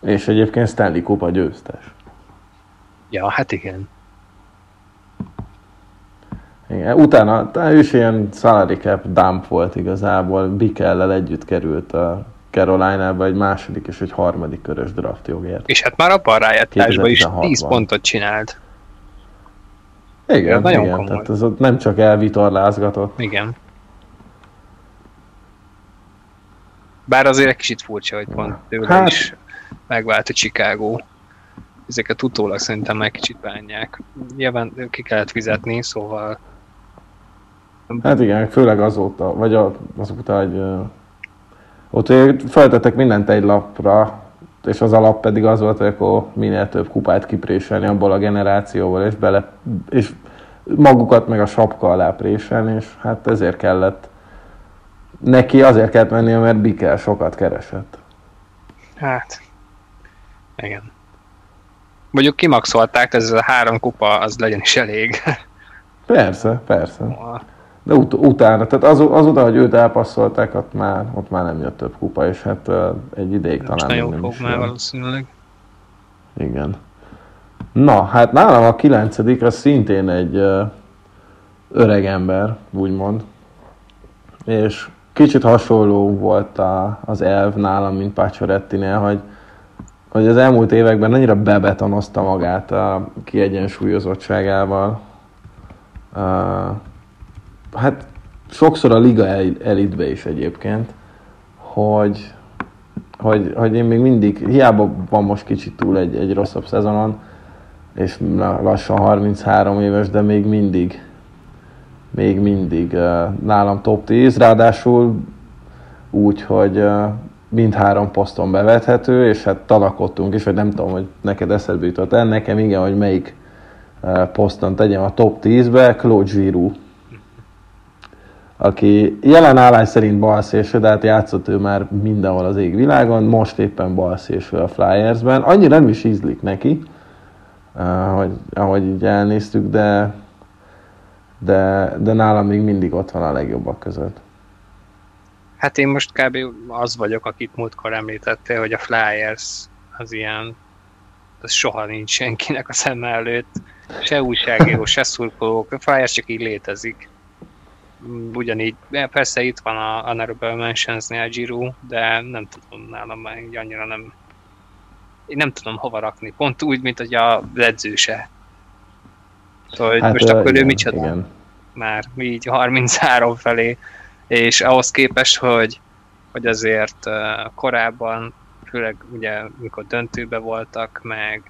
És egyébként Stanley Kupa győztes. Ja, hát igen. Igen, utána ő is ilyen salary cap dump volt igazából, Bikellel együtt került a Carolina-ba egy második és egy harmadik körös draft jogért. És hát már abban a rájátszásban is 10 pontot csinált. Igen, nagyon igen komoly. tehát ez ott nem csak elvitorlázgatott. Igen. Bár azért egy kicsit furcsa, hogy pont tőle hát, is megvált a Chicago. Ezeket utólag szerintem meg kicsit bánják. Nyilván ki kellett fizetni, szóval... Hát igen, főleg azóta, vagy azóta, hogy ott feltettek mindent egy lapra, és az alap pedig az volt, hogy akkor minél több kupát kipréselni abból a generációból, és, bele, és magukat meg a sapka alá préselni, és hát ezért kellett neki azért kellett mennie, mert Bikel sokat keresett. Hát, igen. Mondjuk kimaxolták, ez a három kupa, az legyen is elég. Persze, persze. De ut- utána, tehát az, azóta, hogy őt elpasszolták, ott már, ott már nem jött több kupa, és hát uh, egy ideig Most talán nagyon nem fog már valószínűleg. Igen. Na, hát nálam a kilencedik, az szintén egy uh, öreg ember, úgymond. És kicsit hasonló volt a, az elv nálam, mint Paciorettinél, hogy, hogy az elmúlt években annyira bebetonozta magát a kiegyensúlyozottságával. Uh, hát sokszor a liga elitbe is egyébként, hogy, hogy, hogy én még mindig, hiába van most kicsit túl egy, egy rosszabb szezonon, és lassan 33 éves, de még mindig még mindig nálam top 10, ráadásul úgy, hogy mindhárom poszton bevethető, és hát talakodtunk is, hogy nem tudom, hogy neked eszedbe jutott el, nekem igen, hogy melyik poszton tegyem a top 10-be, Claude Giroux aki jelen állás szerint balszélső, de hát játszott ő már mindenhol az égvilágon, most éppen balszélső a Flyersben. Annyira nem is ízlik neki, ahogy, ahogy így elnéztük, de de, de nálam még mindig ott van a legjobbak között. Hát én most kb. az vagyok, akit múltkor említettél, hogy a Flyers az ilyen, az soha nincs senkinek a szem előtt, se újságíró, se szurkolók, a Flyers csak így létezik. Ugyanígy, persze itt van a Honorable Mentions-nél Giro, de nem tudom, nálam már így annyira nem én nem tudom hova rakni. Pont úgy, mint hogy a edzőse Szóval, hát, most akkor igen, ő micsoda? Igen. Már így 33 felé, és ahhoz képest, hogy, hogy azért korábban, főleg ugye mikor döntőbe voltak, meg,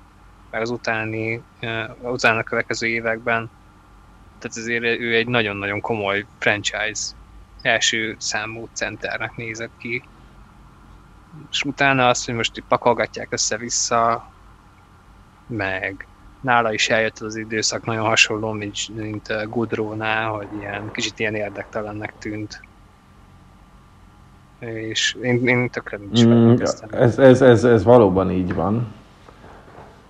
meg az utáni, utána következő években, tehát azért ő egy nagyon-nagyon komoly franchise első számú centernek nézett ki. És utána azt, hogy most itt pakolgatják össze-vissza, meg nála is eljött az időszak nagyon hasonló, mint, mint Goodrow-nál, hogy ilyen, kicsit ilyen érdektelennek tűnt. És én, én tökre nincs mm, ez, ez, ez, ez, valóban így van.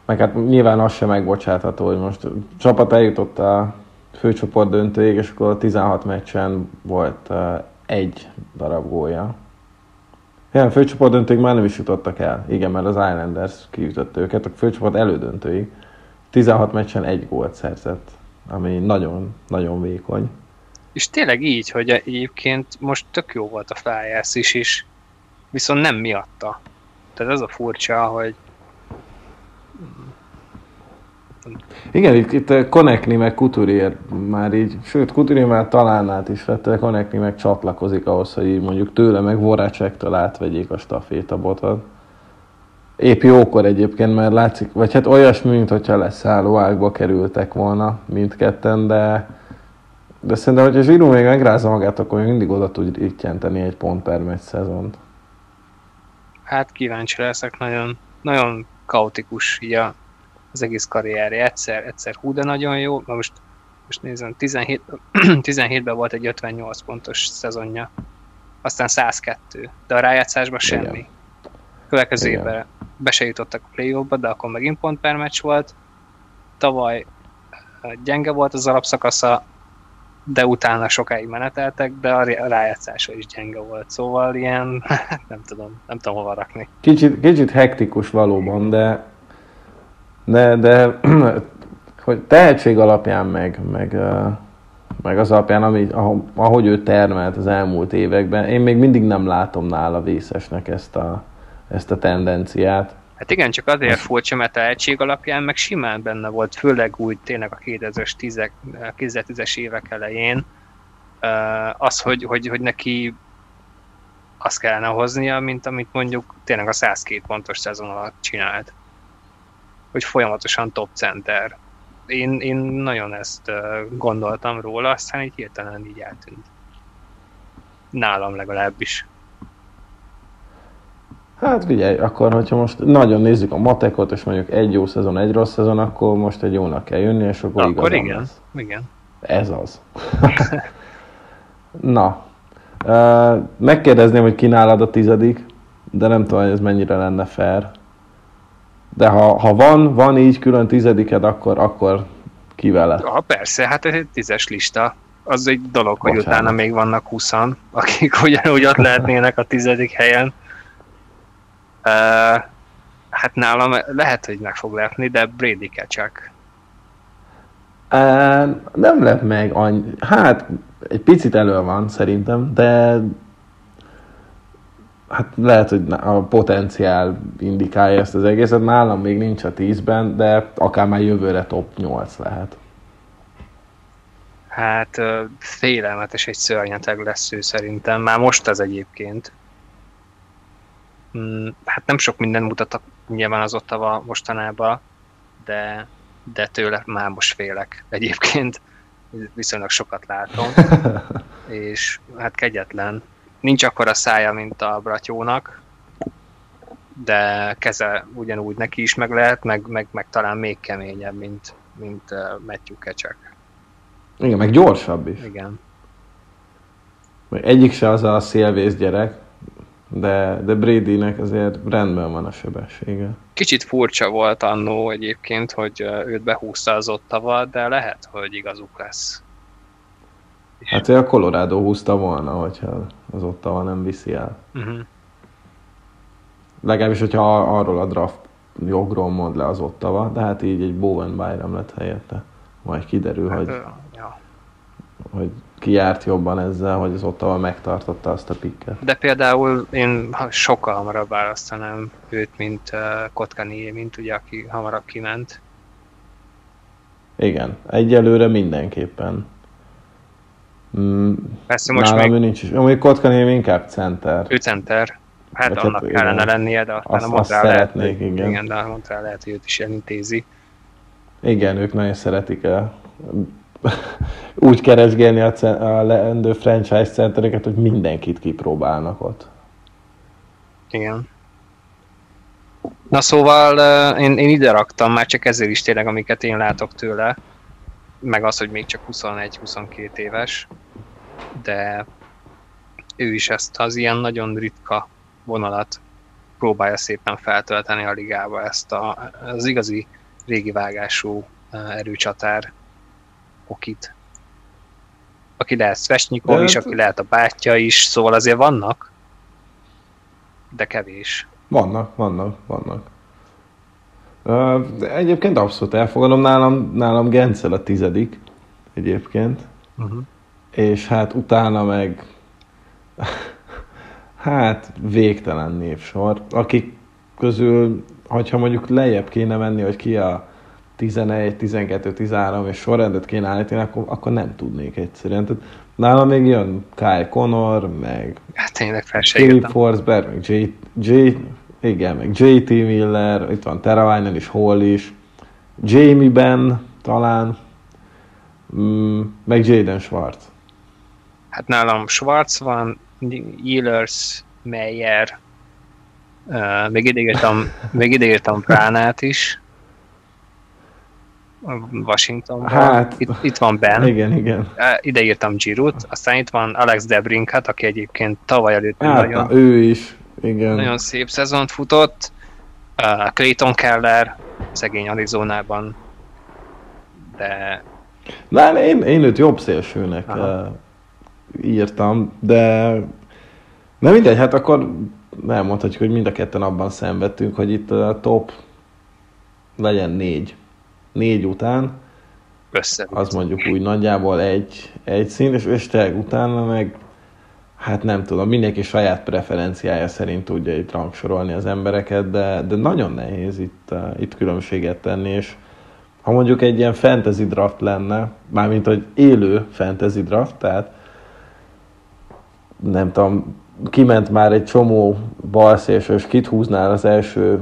Meg hát nyilván az sem megbocsátható, hogy most csapat eljutott a főcsoport döntőig, és akkor 16 meccsen volt uh, egy darab gólya. Igen, főcsoport döntőig már nem is jutottak el. Igen, mert az Islanders kiütötte őket, a főcsoport elődöntőig. 16 meccsen egy gólt szerzett, ami nagyon, nagyon vékony. És tényleg így, hogy egyébként most tök jó volt a Flyers is, is viszont nem miatta. Tehát ez a furcsa, hogy Igen, itt, itt Konekni meg Couturier már így, sőt Couturier már talán át is vette, Konekni meg csatlakozik ahhoz, hogy így mondjuk tőle meg Vorácsektől átvegyék a stafétabotot. Épp jókor egyébként, mert látszik, vagy hát olyasmi, mint hogyha leszálló ágba kerültek volna mindketten, de, de szerintem, hogyha Zsirú még megrázza magát, akkor még mindig oda tud rittyenteni egy pont per meccs szezont. Hát kíváncsi leszek, nagyon, nagyon kaotikus így a, az egész karrierje. Egyszer, egyszer hú, de nagyon jó. Na most, most nézem, 17, 17-ben <clears throat> volt egy 58 pontos szezonja. Aztán 102, de a rájátszásban semmi. Igen. Következő Igen. évben be se jutottak a play de akkor megint pont per meccs volt. Tavaly gyenge volt az alapszakasza, de utána sokáig meneteltek, de a rájátszása is gyenge volt, szóval ilyen, <laughs> nem tudom, nem tudom hova rakni. Kicsit, kicsit hektikus valóban, de de, de <clears throat> hogy tehetség alapján meg, meg, meg az alapján, ami, ahogy ő termelt az elmúlt években, én még mindig nem látom nála vészesnek ezt a, ezt a tendenciát. Hát igen, csak azért furcsa, mert a tehetség alapján meg simán benne volt, főleg úgy tényleg a 2010-es évek elején, az, hogy, hogy, hogy neki azt kellene hoznia, mint amit mondjuk tényleg a 102 pontos szezon alatt csinált. Hogy folyamatosan top center. Én, én nagyon ezt gondoltam róla, aztán így hirtelen így eltűnt. Nálam legalábbis. Hát figyelj, akkor hogyha most nagyon nézzük a matekot, és mondjuk egy jó szezon, egy rossz szezon, akkor most egy jónak kell jönni, és akkor, akkor igen, lesz. igen. Ez az. <laughs> Na, megkérdezném, hogy ki nálad a tizedik, de nem tudom, hogy ez mennyire lenne fair. De ha, ha van, van így külön tizediked, akkor, akkor ki vele? Ja, persze, hát ez egy tízes lista. Az egy dolog, hogy Bocsánat. utána még vannak huszan, akik <laughs> ugyanúgy ott lehetnének a tizedik helyen. Uh, hát nálam lehet, hogy meg fog lepni, de Brady Kachak. Uh, nem lep meg annyi. Hát egy picit elő van szerintem, de hát lehet, hogy a potenciál indikálja ezt az egészet. Nálam még nincs a 10-ben, de akár már jövőre top 8 lehet. Hát félelmetes egy szörnyeteg lesz ő szerintem. Már most az egyébként. Mm, hát nem sok minden mutat nyilván az Ottawa mostanában, de, de tőle már most félek egyébként. Viszonylag sokat látom. <laughs> és hát kegyetlen. Nincs akkor a szája, mint a Bratyónak, de keze ugyanúgy neki is meg lehet, meg, meg, meg talán még keményebb, mint, mint uh, Matthew Kecsek. Igen, meg gyorsabb is. Igen. Egyik se az a szélvész gyerek, de, de Bradynek azért rendben van a sebessége. Kicsit furcsa volt annó egyébként, hogy őt behúzta az Ottawa, de lehet, hogy igazuk lesz. Hát a Colorado húzta volna, hogyha az Ottawa nem viszi el. Uh-huh. Legalábbis, hogyha arról a draft jogról mond le az Ottawa, de hát így egy Bowen Byram lett helyette. Majd kiderül, hát, hogy, ja. hogy ki járt jobban ezzel, hogy az Ottawa megtartotta azt a pikket. De például én sokkal hamarabb választanám őt, mint uh, Kotkanié, mint ugye, aki hamarabb kiment. Igen, egyelőre mindenképpen. Mm, Persze most még... nincs is. Amúgy Kotkanié inkább center. Ő center. Hát Vagy annak hát, kellene igen. lennie, de aztán azt, a Montreal lehet, igen. igen, de a Montreal lehet, hogy őt is elintézi. Igen, ők nagyon szeretik el <laughs> úgy keresgélni a, a leendő franchise centereket, hogy mindenkit kipróbálnak ott. Igen. Na szóval én, én ide raktam már csak ezért is tényleg, amiket én látok tőle, meg az, hogy még csak 21-22 éves, de ő is ezt az ilyen nagyon ritka vonalat próbálja szépen feltölteni a ligába, ezt a, az igazi régi vágású erőcsatár okit. Aki lehet Svesnyikov is, hát- aki lehet a bátyja is, szóval azért vannak, de kevés. Vannak, vannak, vannak. De egyébként abszolút elfogadom, nálam, nálam Gencel a tizedik egyébként. Uh-huh. És hát utána meg hát végtelen névsor, akik közül, hogyha mondjuk lejjebb kéne menni, hogy ki a 11, 12, 13 és sorrendet kéne állítani, akkor, akkor nem tudnék egyszerűen. Tehát nálam még jön Kyle Connor, meg Hát tényleg Philip. Forsberg, meg J, J, igen, meg JT Miller, itt van Teravainen is, Hall is, Jamie Ben talán, mm, meg Jaden Schwartz. Hát nálam Schwarz van, Ehlers, Meyer, uh, még ideírtam, még ideírtam Pránát is, Washingtonban. Hát- itt, itt van Ben, Igen, igen. Ide írtam Giroud, aztán itt van Alex Debrinkat, aki egyébként tavaly előtt Hát, nagyon, na, ő is, igen. nagyon szép szezont futott. Uh, Clayton Keller, szegény Arizonában, de Na, én, én őt jobb szélsőnek Aha. Írtam, de nem mindegy, hát akkor nem mondhatjuk, hogy mind a ketten abban szenvedtünk, hogy itt a top legyen négy. Négy után, össze. az mondjuk úgy nagyjából egy, egy szín, és, és tényleg utána meg hát nem tudom, mindenki saját preferenciája szerint tudja itt rangsorolni az embereket, de, de nagyon nehéz itt, uh, itt különbséget tenni, és ha mondjuk egy ilyen fantasy draft lenne, mármint hogy élő fantasy draft, tehát nem tudom, kiment már egy csomó balszélső, és kit húznál az első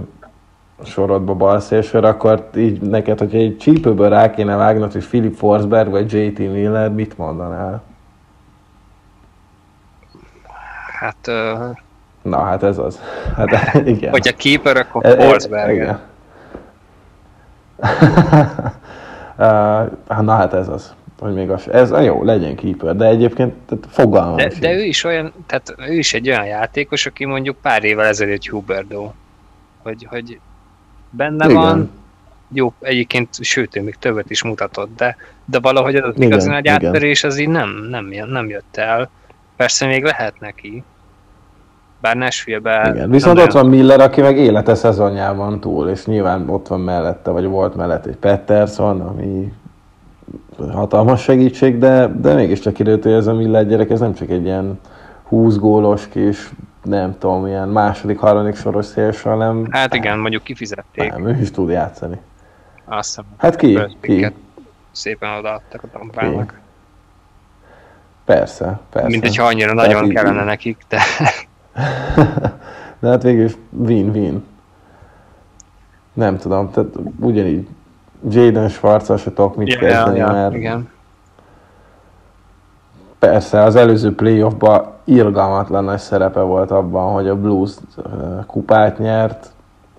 sorodba balszélsőre, akkor így neked, hogyha egy csípőből rá kéne vágnod, hogy Philip Forsberg vagy JT Miller, mit mondanál? Hát, uh, Na, hát ez az. Hát <laughs> igen. hogyha keeper, akkor E- e- Forsberg. igen. <laughs> <laughs> Uh, na hát ez az. Hogy még az, ez jó, legyen keeper, de egyébként tehát fogalmam De, de ő is olyan, tehát ő is egy olyan játékos, aki mondjuk pár évvel ezelőtt Huberdo. Hogy, hogy benne Igen. van, jó, egyébként, sőt, ő még többet is mutatott, de, de valahogy az Igen, igazi nagy igen. áttörés az így nem, nem, nem jött el. Persze még lehet neki. Bár Nashville-ben... Igen. Viszont ott van Miller, aki meg élete szezonjában túl, és nyilván ott van mellette, vagy volt mellette egy Pettersson, ami hatalmas segítség, de, de mégiscsak ez a Miller gyerek, ez nem csak egy ilyen 20 gólos kis, nem tudom, ilyen második, harmadik soros szélső, hanem Hát igen, mondjuk kifizették. nem, ő is tud játszani. Azt hiszem, Hát ki? Ki? szépen odaadtak a tampának. Persze, persze. Mint hogyha annyira Tehát nagyon így- kellene nekik, de <laughs> De hát végül is win-win. Nem tudom, tehát ugyanígy Jaden Schwarz-al se tudok mit kezdeni, mert igen. persze az előző playoffban irgalmatlan nagy szerepe volt abban, hogy a Blues kupát nyert,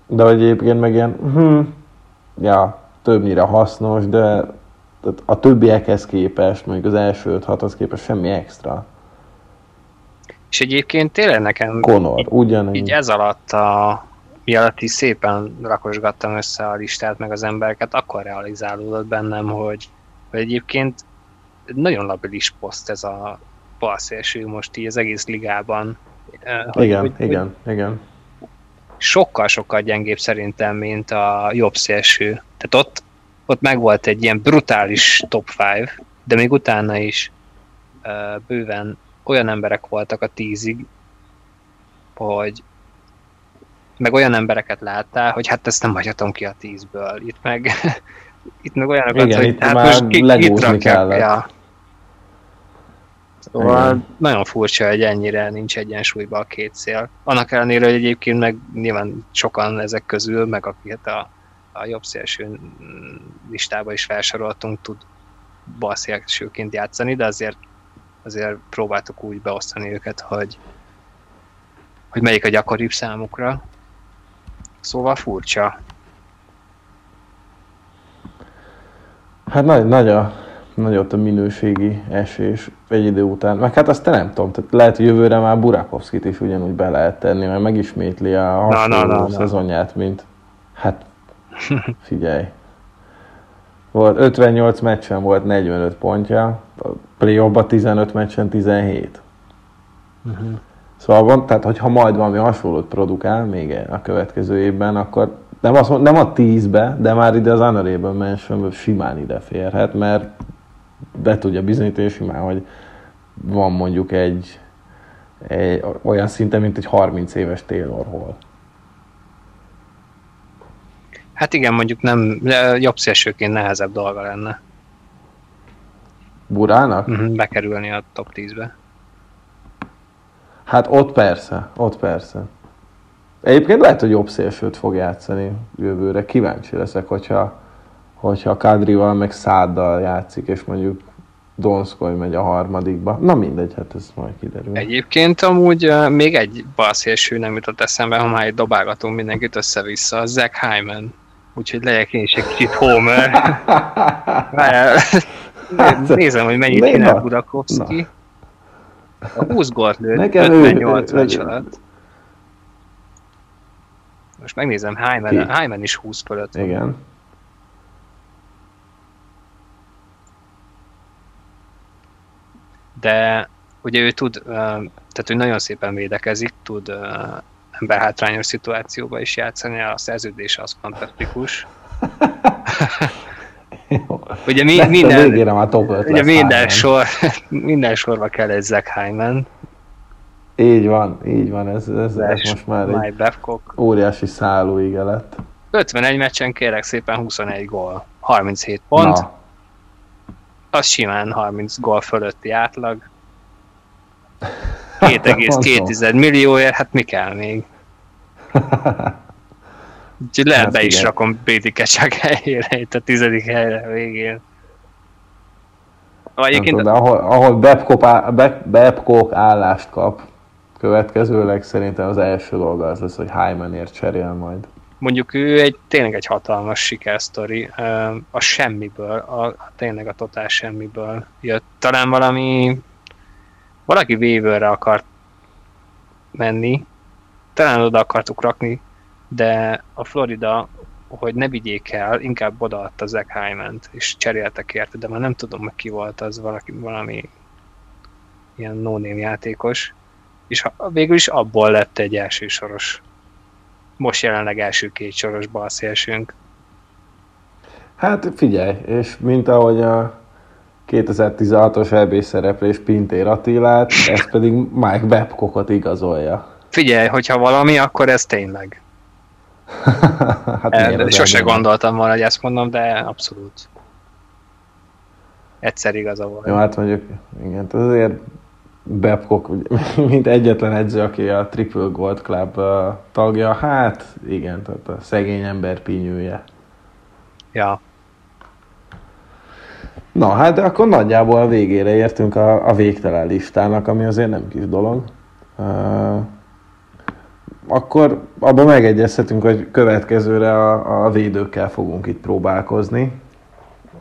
de hogy egyébként meg ilyen, hm, ja, többnyire hasznos, de a többiekhez képest, mondjuk az első 5-6-hoz képest semmi extra. És egyébként tényleg nekem Conor, így, ugyanígy. így ez alatt a mi alatt is szépen rakosgattam össze a listát meg az embereket, akkor realizálódott bennem, hogy, hogy egyébként nagyon labilis poszt ez a balszélső most így az egész ligában. Hogy- igen, hogy- igen, igen. sokkal-sokkal gyengébb szerintem, mint a jobb szélső. Tehát ott, ott megvolt egy ilyen brutális top 5, de még utána is uh, bőven olyan emberek voltak a tízig, hogy meg olyan embereket láttál, hogy hát ezt nem hagyhatom ki a tízből. Itt meg, <laughs> itt meg olyanokat, Igen, hogy itt hát már most ki, itt rakják. Ja. Szóval Igen. nagyon furcsa, hogy ennyire nincs egyensúlyban a két szél. Annak ellenére, hogy egyébként meg nyilván sokan ezek közül, meg akiket a, a jobb szélső listába is felsoroltunk, tud bal szélsőként játszani, de azért, azért próbáltuk úgy beosztani őket, hogy, hogy melyik a gyakoribb számukra. Szóval furcsa. Hát nagy, nagy, a, nagy ott a minőségi esés egy idő után. Meg hát azt te nem tudom, tehát lehet jövőre már Burakovszkit is ugyanúgy be lehet tenni, mert megismétli a hasonló na, na, na. szezonját, mint hát <laughs> figyelj. Volt 58 meccsen volt 45 pontja, a playoffban 15 meccsen 17. Mhm. Szóval van, tehát hogyha majd valami hasonlót produkál még a következő évben, akkor nem, azt mond, nem a 10-be, de már ide az honorable mention simán ide férhet, mert be tudja bizonyítani simán, hogy van mondjuk egy, egy olyan szinte, mint egy 30 éves Taylor Hall. Hát igen, mondjuk nem, jobb szélsőként nehezebb dolga lenne Burának? uh-huh, bekerülni a top 10-be. Hát ott persze, ott persze. Egyébként lehet, hogy jobb szélsőt fog játszani jövőre. Kíváncsi leszek, hogyha, hogyha Kadrival meg Száddal játszik, és mondjuk Donskoy megy a harmadikba. Na mindegy, hát ez majd kiderül. Egyébként amúgy uh, még egy balszélső nem jutott eszembe, ha már itt dobálgatunk mindenkit össze-vissza, a Zach Hyman. Úgyhogy legyek én is egy kicsit Homer. <laughs> Várjál, Nézem, hogy mennyit csinál Budakovszki. A 20 gólt lőtt, Nekem 58 ő- alatt. Most megnézem, Hyman? Hyman is 20 fölött van. Igen. de ugye ő tud, tehát ő nagyon szépen védekezik, tud emberhátrányos szituációba is játszani, a szerződése az fantasztikus. <laughs> Ugye mi, minden, végére már top 5 ugye minden, Hyman. sor, <laughs> minden sorba kell egy Zach Hyman, Így van, így van, ez, ez, ez most már egy Babcock. óriási szállóige lett. 51 meccsen kérek szépen 21 gól, 37 pont, Na, az simán 30 gól fölötti átlag. <laughs> 2,2 millióért, hát mi kell még? <laughs> Úgyhogy lehet Hát be is igen. rakom Bédi Kecsák helyére, itt a tizedik helyre végén. Egyébként tudom, de ahol, ahol Babcock, á- Babcock állást kap, következőleg szerintem az első dolga az lesz, hogy Hymanért cserél majd. mondjuk ő egy tényleg egy hatalmas sikersztori, a semmiből, a, a tényleg a totál semmiből jött. Talán valami valaki waiverre akart menni, talán oda akartuk rakni, de a Florida, hogy ne vigyék el, inkább odaadta Zach Hyman-t, és cseréltek érte, de már nem tudom meg ki volt az, valaki, valami ilyen no játékos, és végül is abból lett egy első soros most jelenleg első két soros balszélsünk. Hát figyelj, és mint ahogy a 2016-os EB szereplés Pintér Attilát, ez pedig Mike Babcockot igazolja. Figyelj, hogyha valami, akkor ez tényleg. <laughs> hát az sose gondoltam volna, hogy ezt mondom, de abszolút. Egyszer igaza volt. Jó, hát mondjuk, igen, azért Babcock, <laughs> mint egyetlen edző, aki a Triple Gold Club tagja, hát igen, tehát a szegény ember pinyője. Ja. Na, hát de akkor nagyjából a végére értünk a, a végtelen listának, ami azért nem kis dolog. Uh, akkor abban megegyezhetünk, hogy következőre a, a védőkkel fogunk itt próbálkozni.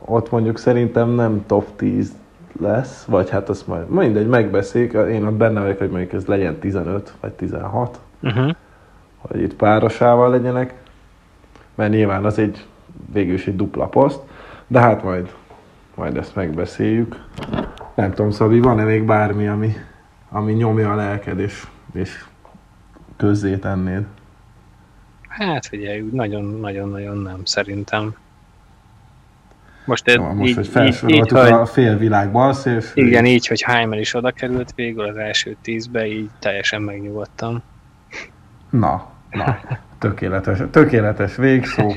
Ott mondjuk szerintem nem top 10 lesz, vagy hát azt majd mindegy, megbeszéljük. Én ott benne vagyok, hogy mondjuk ez legyen 15 vagy 16 Uh-huh. hogy itt párosával legyenek, mert nyilván az egy végül is egy dupla poszt, de hát majd, majd ezt megbeszéljük. Nem tudom, Szabi, van-e még bármi, ami, ami nyomja a lelked, és, és közzé tennéd? Hát figyelj, nagyon-nagyon-nagyon nem, szerintem. Most, így, most, így, hogy így, felsoroltuk hogy, a félvilág balszélső. igen, így, hogy Hyman is oda került végül az első tízbe, így teljesen megnyugodtam. Na, na, tökéletes, tökéletes végszó.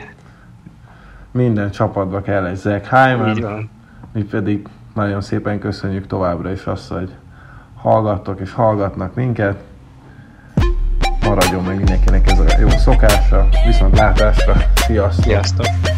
Minden csapatba kell egy Zach Így van. mi pedig nagyon szépen köszönjük továbbra is azt, hogy hallgattok és hallgatnak minket. Maradjon meg mindenkinek ez a jó szokása, viszont látásra, sziasztok! Sziasztok!